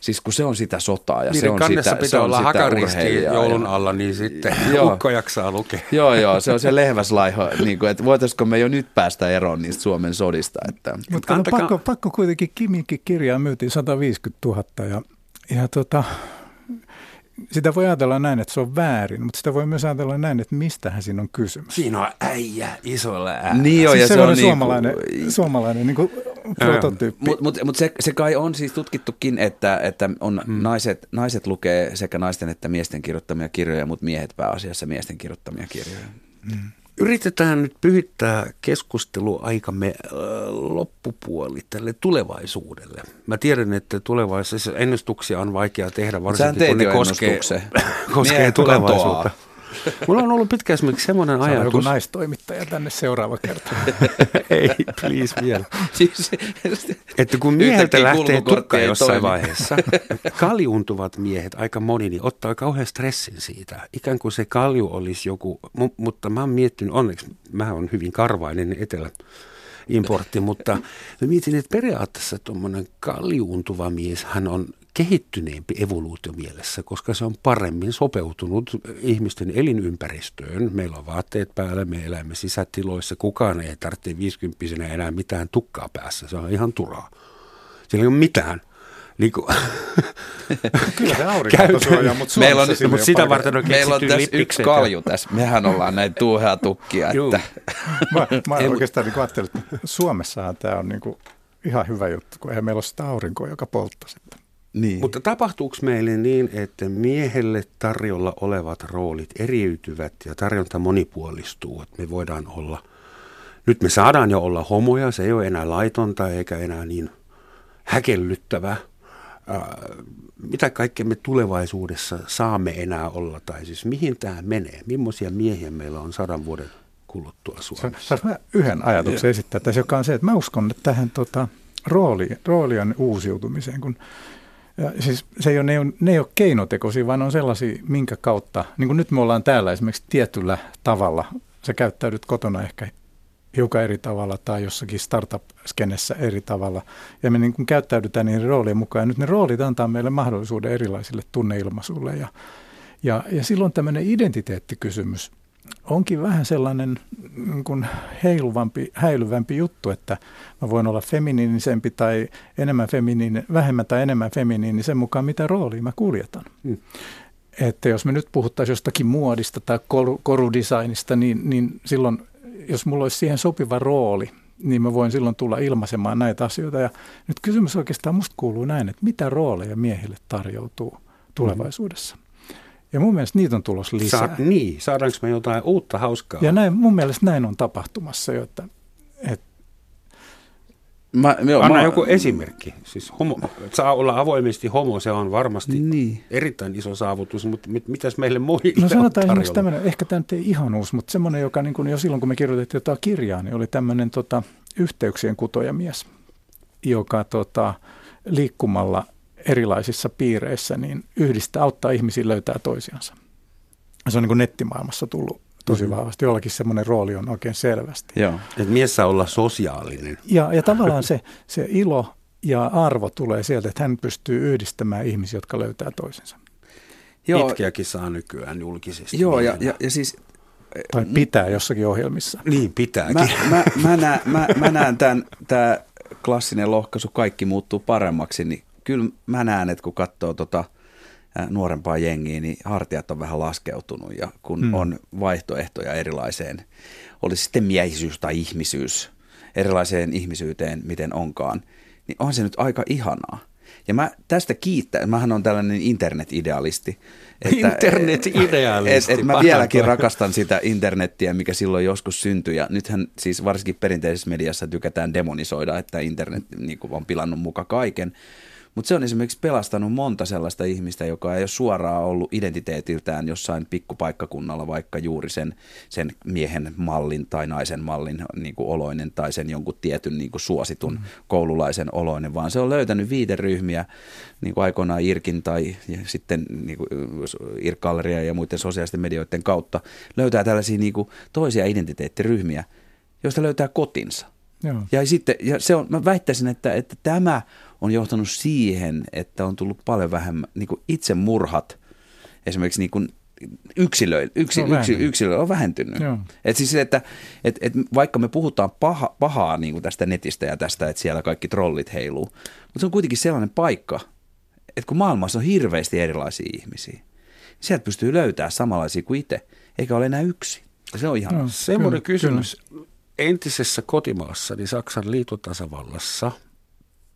Siis kun se on sitä sotaa ja niin se on sitä, pitää se on olla hakaristi joulun alla, niin sitten joo. ukko jaksaa lukea. Joo, joo, se on se lehväslaiho, niin kuin, että voitaisiko me jo nyt päästä eroon niistä Suomen sodista. Että. Mutta Antakaa... pakko, pakko kuitenkin, Kiminkin kirjaa myytiin 150 000 ja, ja tota, sitä voi ajatella näin, että se on väärin, mutta sitä voi myös ajatella näin, että mistähän siinä on kysymys. Siinä on äijä isolla ää. Niin on, siis ja se, on suomalainen, niinku, suomalainen niin kuin prototyyppi. Mutta mut, mut se, se kai on siis tutkittukin, että, että on hmm. naiset, naiset lukee sekä naisten että miesten kirjoittamia kirjoja, mutta miehet pääasiassa miesten kirjoittamia kirjoja. Hmm. Yritetään nyt pyhittää keskusteluaikamme äh, loppupuoli tälle tulevaisuudelle. Mä tiedän, että tulevaisuudessa ennustuksia on vaikea tehdä, varsinkin kun ne koskee, koskee tulevaisuutta. Mulla on ollut pitkään esimerkiksi semmoinen ajatus. on joku naistoimittaja tänne seuraava kerta. Ei, please vielä. Siis, että kun mieheltä lähtee tukka jossain toimi. vaiheessa, kaljuntuvat miehet, aika moni, niin ottaa kauhean stressin siitä. Ikään kuin se kalju olisi joku, mutta mä oon miettinyt, onneksi mä oon hyvin karvainen etelä importti, mutta mä mietin, että periaatteessa tuommoinen kaljuuntuva mies, hän on kehittyneempi evoluutiomielessä, koska se on paremmin sopeutunut ihmisten elinympäristöön. Meillä on vaatteet päällä, me elämme sisätiloissa, kukaan ei tarvitse 50 enää mitään tukkaa päässä, se on ihan turaa. Siellä ei ole mitään. Niin kuin, Kyllä se aurinko mutta meillä on, mutta sitä varten on Meillä on tässä yksi kalju tässä. Mehän ollaan näin tuuhea tukkia. Että. mä, mä oikeastaan niin ajattelin, että Suomessahan tämä on niin kuin ihan hyvä juttu, kun eihän meillä ole sitä aurinkoa, joka polttaa sitten. Niin. Mutta tapahtuuko meille niin, että miehelle tarjolla olevat roolit eriytyvät ja tarjonta monipuolistuu, että me voidaan olla, nyt me saadaan jo olla homoja, se ei ole enää laitonta eikä enää niin häkellyttävää. mitä kaikkea me tulevaisuudessa saamme enää olla, tai siis mihin tämä menee, millaisia miehiä meillä on sadan vuoden kuluttua Suomessa? Saanko mä yhden ajatuksen esittää tässä, joka on se, että mä uskon että tähän tota, rooli, roolien uusiutumiseen, kun ja siis se ei ole, ne, ei ole, ne ei ole keinotekoisia, vaan on sellaisia, minkä kautta, niin kuin nyt me ollaan täällä esimerkiksi tietyllä tavalla, sä käyttäydyt kotona ehkä hiukan eri tavalla tai jossakin startup-skenessä eri tavalla. Ja me niin kuin käyttäydytään niiden roolien mukaan. Ja nyt ne roolit antaa meille mahdollisuuden erilaisille tunneilmaisuille. Ja, ja, ja silloin tämmöinen identiteettikysymys – onkin vähän sellainen niin kuin heiluvampi, häilyvämpi juttu, että mä voin olla feminiinisempi tai enemmän feminiini, vähemmän tai enemmän feminiini sen mukaan, mitä roolia mä kuljetan. Mm. Että jos me nyt puhuttaisiin jostakin muodista tai korudesignista, niin, niin silloin, jos mulla olisi siihen sopiva rooli, niin mä voin silloin tulla ilmaisemaan näitä asioita. Ja nyt kysymys oikeastaan musta kuuluu näin, että mitä rooleja miehille tarjoutuu tulevaisuudessa? Ja mun mielestä niitä on tulos lisää. Sa- niin, saadaanko me jotain uutta hauskaa? Ja näin, mun mielestä näin on tapahtumassa jo, että, että Mä, joo, Anna mä, joku esimerkki. Siis homo, saa olla avoimesti homo, se on varmasti niin. erittäin iso saavutus, mutta mit, mitäs meille muille No sanotaan esimerkiksi tämmöinen, ehkä tämä nyt ei ihan uusi, mutta semmoinen, joka niin kuin jo silloin kun me kirjoitettiin jotain kirjaa, niin oli tämmöinen tota, yhteyksien kutojamies, joka tota, liikkumalla erilaisissa piireissä, niin yhdistää, auttaa ihmisiä löytää toisiansa. Se on niin kuin nettimaailmassa tullut tosi vahvasti. Jollakin semmoinen rooli on oikein selvästi. Joo, että mies saa olla sosiaalinen. Ja, ja tavallaan se, se ilo ja arvo tulee sieltä, että hän pystyy yhdistämään ihmisiä, jotka löytää toisensa. Joo. Itkeäkin saa nykyään julkisesti. Joo, ja, ja, ja siis... Tai pitää jossakin ohjelmissa. Niin, pitääkin. Mä, mä, mä, näen, mä, mä näen tämän, tämä klassinen lohkaisu, kaikki muuttuu paremmaksi, niin kyllä mä näen, että kun katsoo tota nuorempaa jengiä, niin hartiat on vähän laskeutunut ja kun hmm. on vaihtoehtoja erilaiseen, olisi sitten miehisyys tai ihmisyys, erilaiseen ihmisyyteen, miten onkaan, niin on se nyt aika ihanaa. Ja mä tästä kiittää, mähän on tällainen internet-idealisti. Että, Internet-idealisti. Et, et mä vieläkin rakastan sitä internettiä, mikä silloin joskus syntyi. Ja nythän siis varsinkin perinteisessä mediassa tykätään demonisoida, että internet niin on pilannut muka kaiken. Mutta se on esimerkiksi pelastanut monta sellaista ihmistä, joka ei ole suoraan ollut identiteetiltään jossain pikkupaikkakunnalla, vaikka juuri sen, sen miehen mallin tai naisen mallin niin kuin oloinen tai sen jonkun tietyn niin kuin suositun mm. koululaisen oloinen, vaan se on löytänyt viiteryhmiä, niin kuin aikoinaan Irkin tai ja sitten niin kuin Irk-galleria ja muiden sosiaalisten medioiden kautta, löytää tällaisia niin kuin toisia identiteettiryhmiä, joista löytää kotinsa. Joo. Ja sitten, ja se on, mä väittäisin, että, että tämä on johtanut siihen, että on tullut paljon vähemmän niin kuin itsemurhat esimerkiksi niin kuin yksilöillä, yksi, on yksi, yksilöillä on vähentynyt. Et siis, että et, et vaikka me puhutaan paha, pahaa niin kuin tästä netistä ja tästä, että siellä kaikki trollit heiluu, mutta se on kuitenkin sellainen paikka, että kun maailmassa on hirveästi erilaisia ihmisiä, niin sieltä pystyy löytämään samanlaisia kuin itse, eikä ole enää yksi. Ja se on ihan... No, Semmoinen kysymys. Kyllä. Entisessä kotimaassa, niin Saksan liitotasavallassa –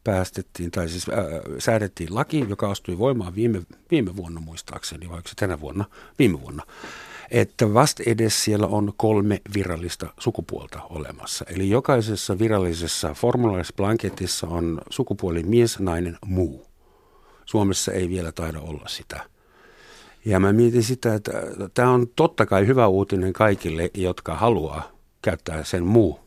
päästettiin, tai siis ää, säädettiin laki, joka astui voimaan viime, viime vuonna muistaakseni, vai se tänä vuonna, viime vuonna, että vasta edes siellä on kolme virallista sukupuolta olemassa. Eli jokaisessa virallisessa formulaalisessa blanketissa on sukupuoli mies, nainen, muu. Suomessa ei vielä taida olla sitä. Ja mä mietin sitä, että tämä on totta kai hyvä uutinen kaikille, jotka haluaa käyttää sen muu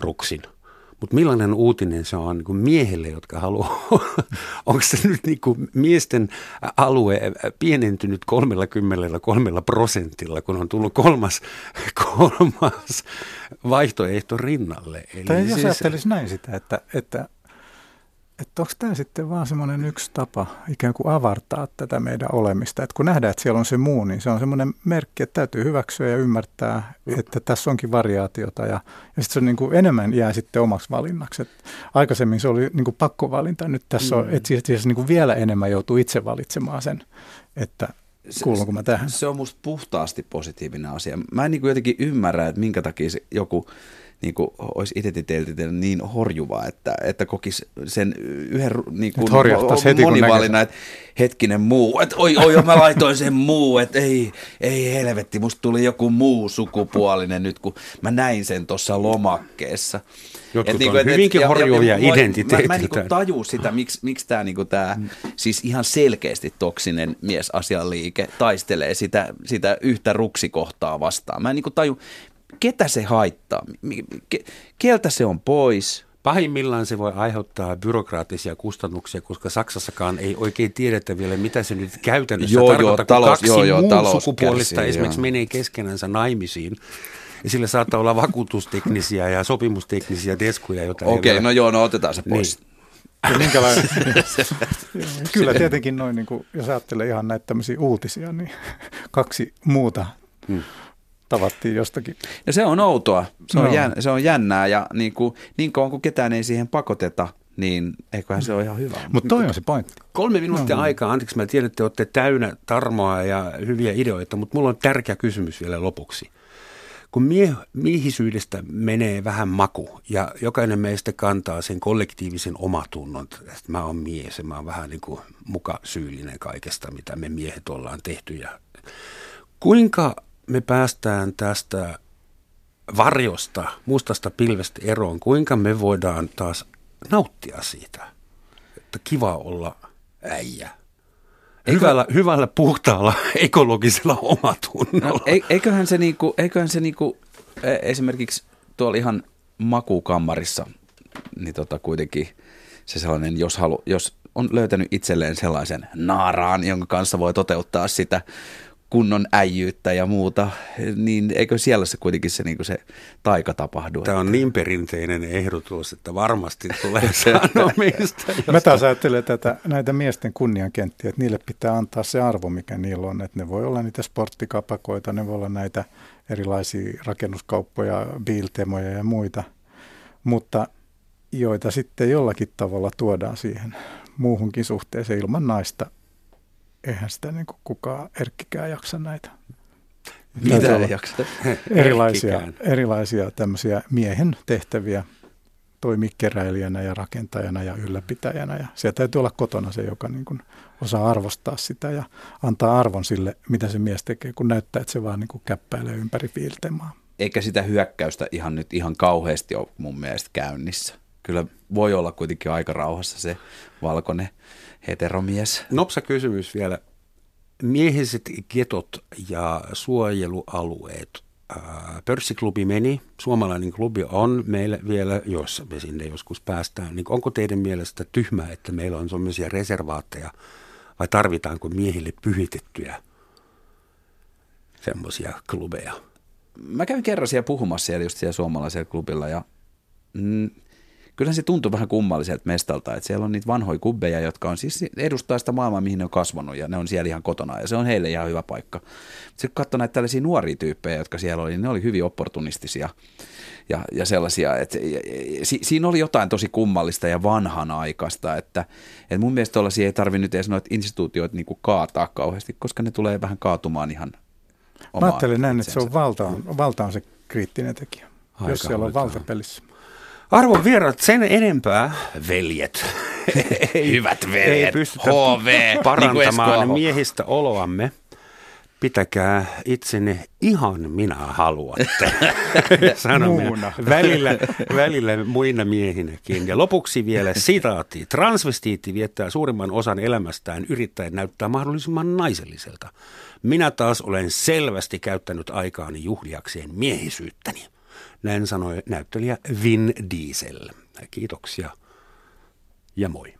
ruksin – mutta millainen uutinen se on niin miehille, jotka haluaa, onko se nyt niin kuin miesten alue pienentynyt 33 prosentilla, kun on tullut kolmas, kolmas vaihtoehto rinnalle. Eli tai jos siis, ajattelisi näin sitä, että, että että onko tämä sitten vaan semmoinen yksi tapa ikään kuin avartaa tätä meidän olemista. Että kun nähdään, että siellä on se muu, niin se on semmoinen merkki, että täytyy hyväksyä ja ymmärtää, että tässä onkin variaatiota. Ja, ja sitten se on niin kuin enemmän jää sitten omaksi valinnaksi. Et aikaisemmin se oli niin kuin pakkovalinta, nyt tässä on, mm. että siis niin kuin vielä enemmän joutuu itse valitsemaan sen, että kuulunko mä tähän. Se on musta puhtaasti positiivinen asia. Mä en niin kuin jotenkin ymmärrä, että minkä takia se joku niin kuin, olisi identiteetiltä niin horjuvaa, että, että kokisi sen yhden niin kuin, heti, monivalinnan, että hetkinen muu, että oi, oi, mä laitoin sen muu, että ei, ei helvetti, musta tuli joku muu sukupuolinen nyt, kun mä näin sen tuossa lomakkeessa. Jotkut et, niinku, on et, hyvinkin et, horjuvia identiteettejä. Mä, mä en niinku taju sitä, miksi, miksi tämä niinku tää, siis ihan selkeästi toksinen miesasialiike taistelee sitä, sitä yhtä ruksikohtaa vastaan. Mä en niinku taju, ketä se haittaa, keltä se on pois. Pahimmillaan se voi aiheuttaa byrokraattisia kustannuksia, koska Saksassakaan ei oikein tiedetä vielä, mitä se nyt käytännössä joo, tarkoittaa, joo, talous, kaksi joo, joo, talous sukupuolista kärsii, esimerkiksi joo. menee keskenänsä naimisiin. Ja sillä saattaa olla vakuutusteknisiä ja sopimusteknisiä deskuja, joita Okei, okay, no joo, no otetaan se pois. Niin. Kyllä tietenkin noin, niin kuin, jos ajattelee ihan näitä tämmöisiä uutisia, niin kaksi muuta hmm tavattiin jostakin. Ja se on outoa, se, no. on, jän, se on jännää ja niin, kuin, niin kauan kuin ketään ei siihen pakoteta, niin eiköhän se ole ihan hyvä. Mutta toi on se pointti. Kolme minuuttia no. aikaa, anteeksi mä tiedän, että te olette täynnä tarmoa ja hyviä ideoita, mutta mulla on tärkeä kysymys vielä lopuksi. Kun mie, miehisyydestä menee vähän maku ja jokainen meistä kantaa sen kollektiivisen omatunnon, että mä oon mies ja mä oon vähän niin kuin muka syyllinen kaikesta, mitä me miehet ollaan tehty. Ja kuinka me päästään tästä varjosta, mustasta pilvestä eroon, kuinka me voidaan taas nauttia siitä, että kiva olla äijä. Hyvällä, hyvällä puhtaalla ekologisella omatunnolla. No, eiköhän se, niinku, eiköhän se niinku, e, esimerkiksi tuolla ihan makukammarissa, niin tota kuitenkin se sellainen, jos, halu, jos on löytänyt itselleen sellaisen naaraan, jonka kanssa voi toteuttaa sitä kunnon äijyyttä ja muuta, niin eikö siellä se kuitenkin se, niin se taika tapahdu? Tämä on niin perinteinen ehdotus, että varmasti tulee sanomista. Mä taas ajattelen tätä, näitä miesten kunniankenttiä, että niille pitää antaa se arvo, mikä niillä on. Että ne voi olla niitä sporttikapakoita, ne voi olla näitä erilaisia rakennuskauppoja, biiltemoja ja muita, mutta joita sitten jollakin tavalla tuodaan siihen muuhunkin suhteeseen ilman naista eihän sitä niin kuin kukaan erkkikään jaksa näitä. Mitä ei jaksa? Erilaisia, erilaisia tämmöisiä miehen tehtäviä, toimia keräilijänä ja rakentajana ja ylläpitäjänä. Ja siellä täytyy olla kotona se, joka niin kuin osaa arvostaa sitä ja antaa arvon sille, mitä se mies tekee, kun näyttää, että se vaan niin kuin käppäilee ympäri fiiltemaa. Eikä sitä hyökkäystä ihan nyt ihan kauheasti ole mun mielestä käynnissä. Kyllä voi olla kuitenkin aika rauhassa se valkoinen heteromies. Nopsa kysymys vielä. Miehiset ketot ja suojelualueet pörssiklubi meni, suomalainen klubi on meillä vielä, jos me sinne joskus päästään, niin onko teidän mielestä tyhmää, että meillä on sellaisia reservaatteja vai tarvitaanko miehille pyhitettyjä semmoisia klubeja? Mä kävin kerran siellä puhumassa siellä just siellä suomalaisella klubilla ja mm, kyllä se tuntuu vähän kummalliselta mestalta, että siellä on niitä vanhoja kubbeja, jotka on siis edustaa sitä maailmaa, mihin ne on kasvanut ja ne on siellä ihan kotona ja se on heille ihan hyvä paikka. Sitten katsoin näitä tällaisia nuoria tyyppejä, jotka siellä oli, niin ne oli hyvin opportunistisia ja, ja sellaisia, että si, siinä oli jotain tosi kummallista ja vanhanaikaista, että, että mun mielestä tuollaisia ei tarvitse nyt edes noita instituutioita niin kuin kaataa kauheasti, koska ne tulee vähän kaatumaan ihan Mä ajattelen näin, että se on valta on, valta on se kriittinen tekijä, Aika jos siellä on valta pelissä. Arvon vierat, sen enempää, veljet, hyvät veljet, ei pystytä HV, parantamaan niin miehistä oloamme. Pitäkää itsenne ihan minä haluatte, sanomme välillä, välillä muina miehinäkin. Ja lopuksi vielä sitaatti. Transvestiitti viettää suurimman osan elämästään yrittäen näyttää mahdollisimman naiselliselta. Minä taas olen selvästi käyttänyt aikaani juhliakseen miehisyyttäni. Näin sanoi näyttelijä Vin Diesel. Kiitoksia ja moi.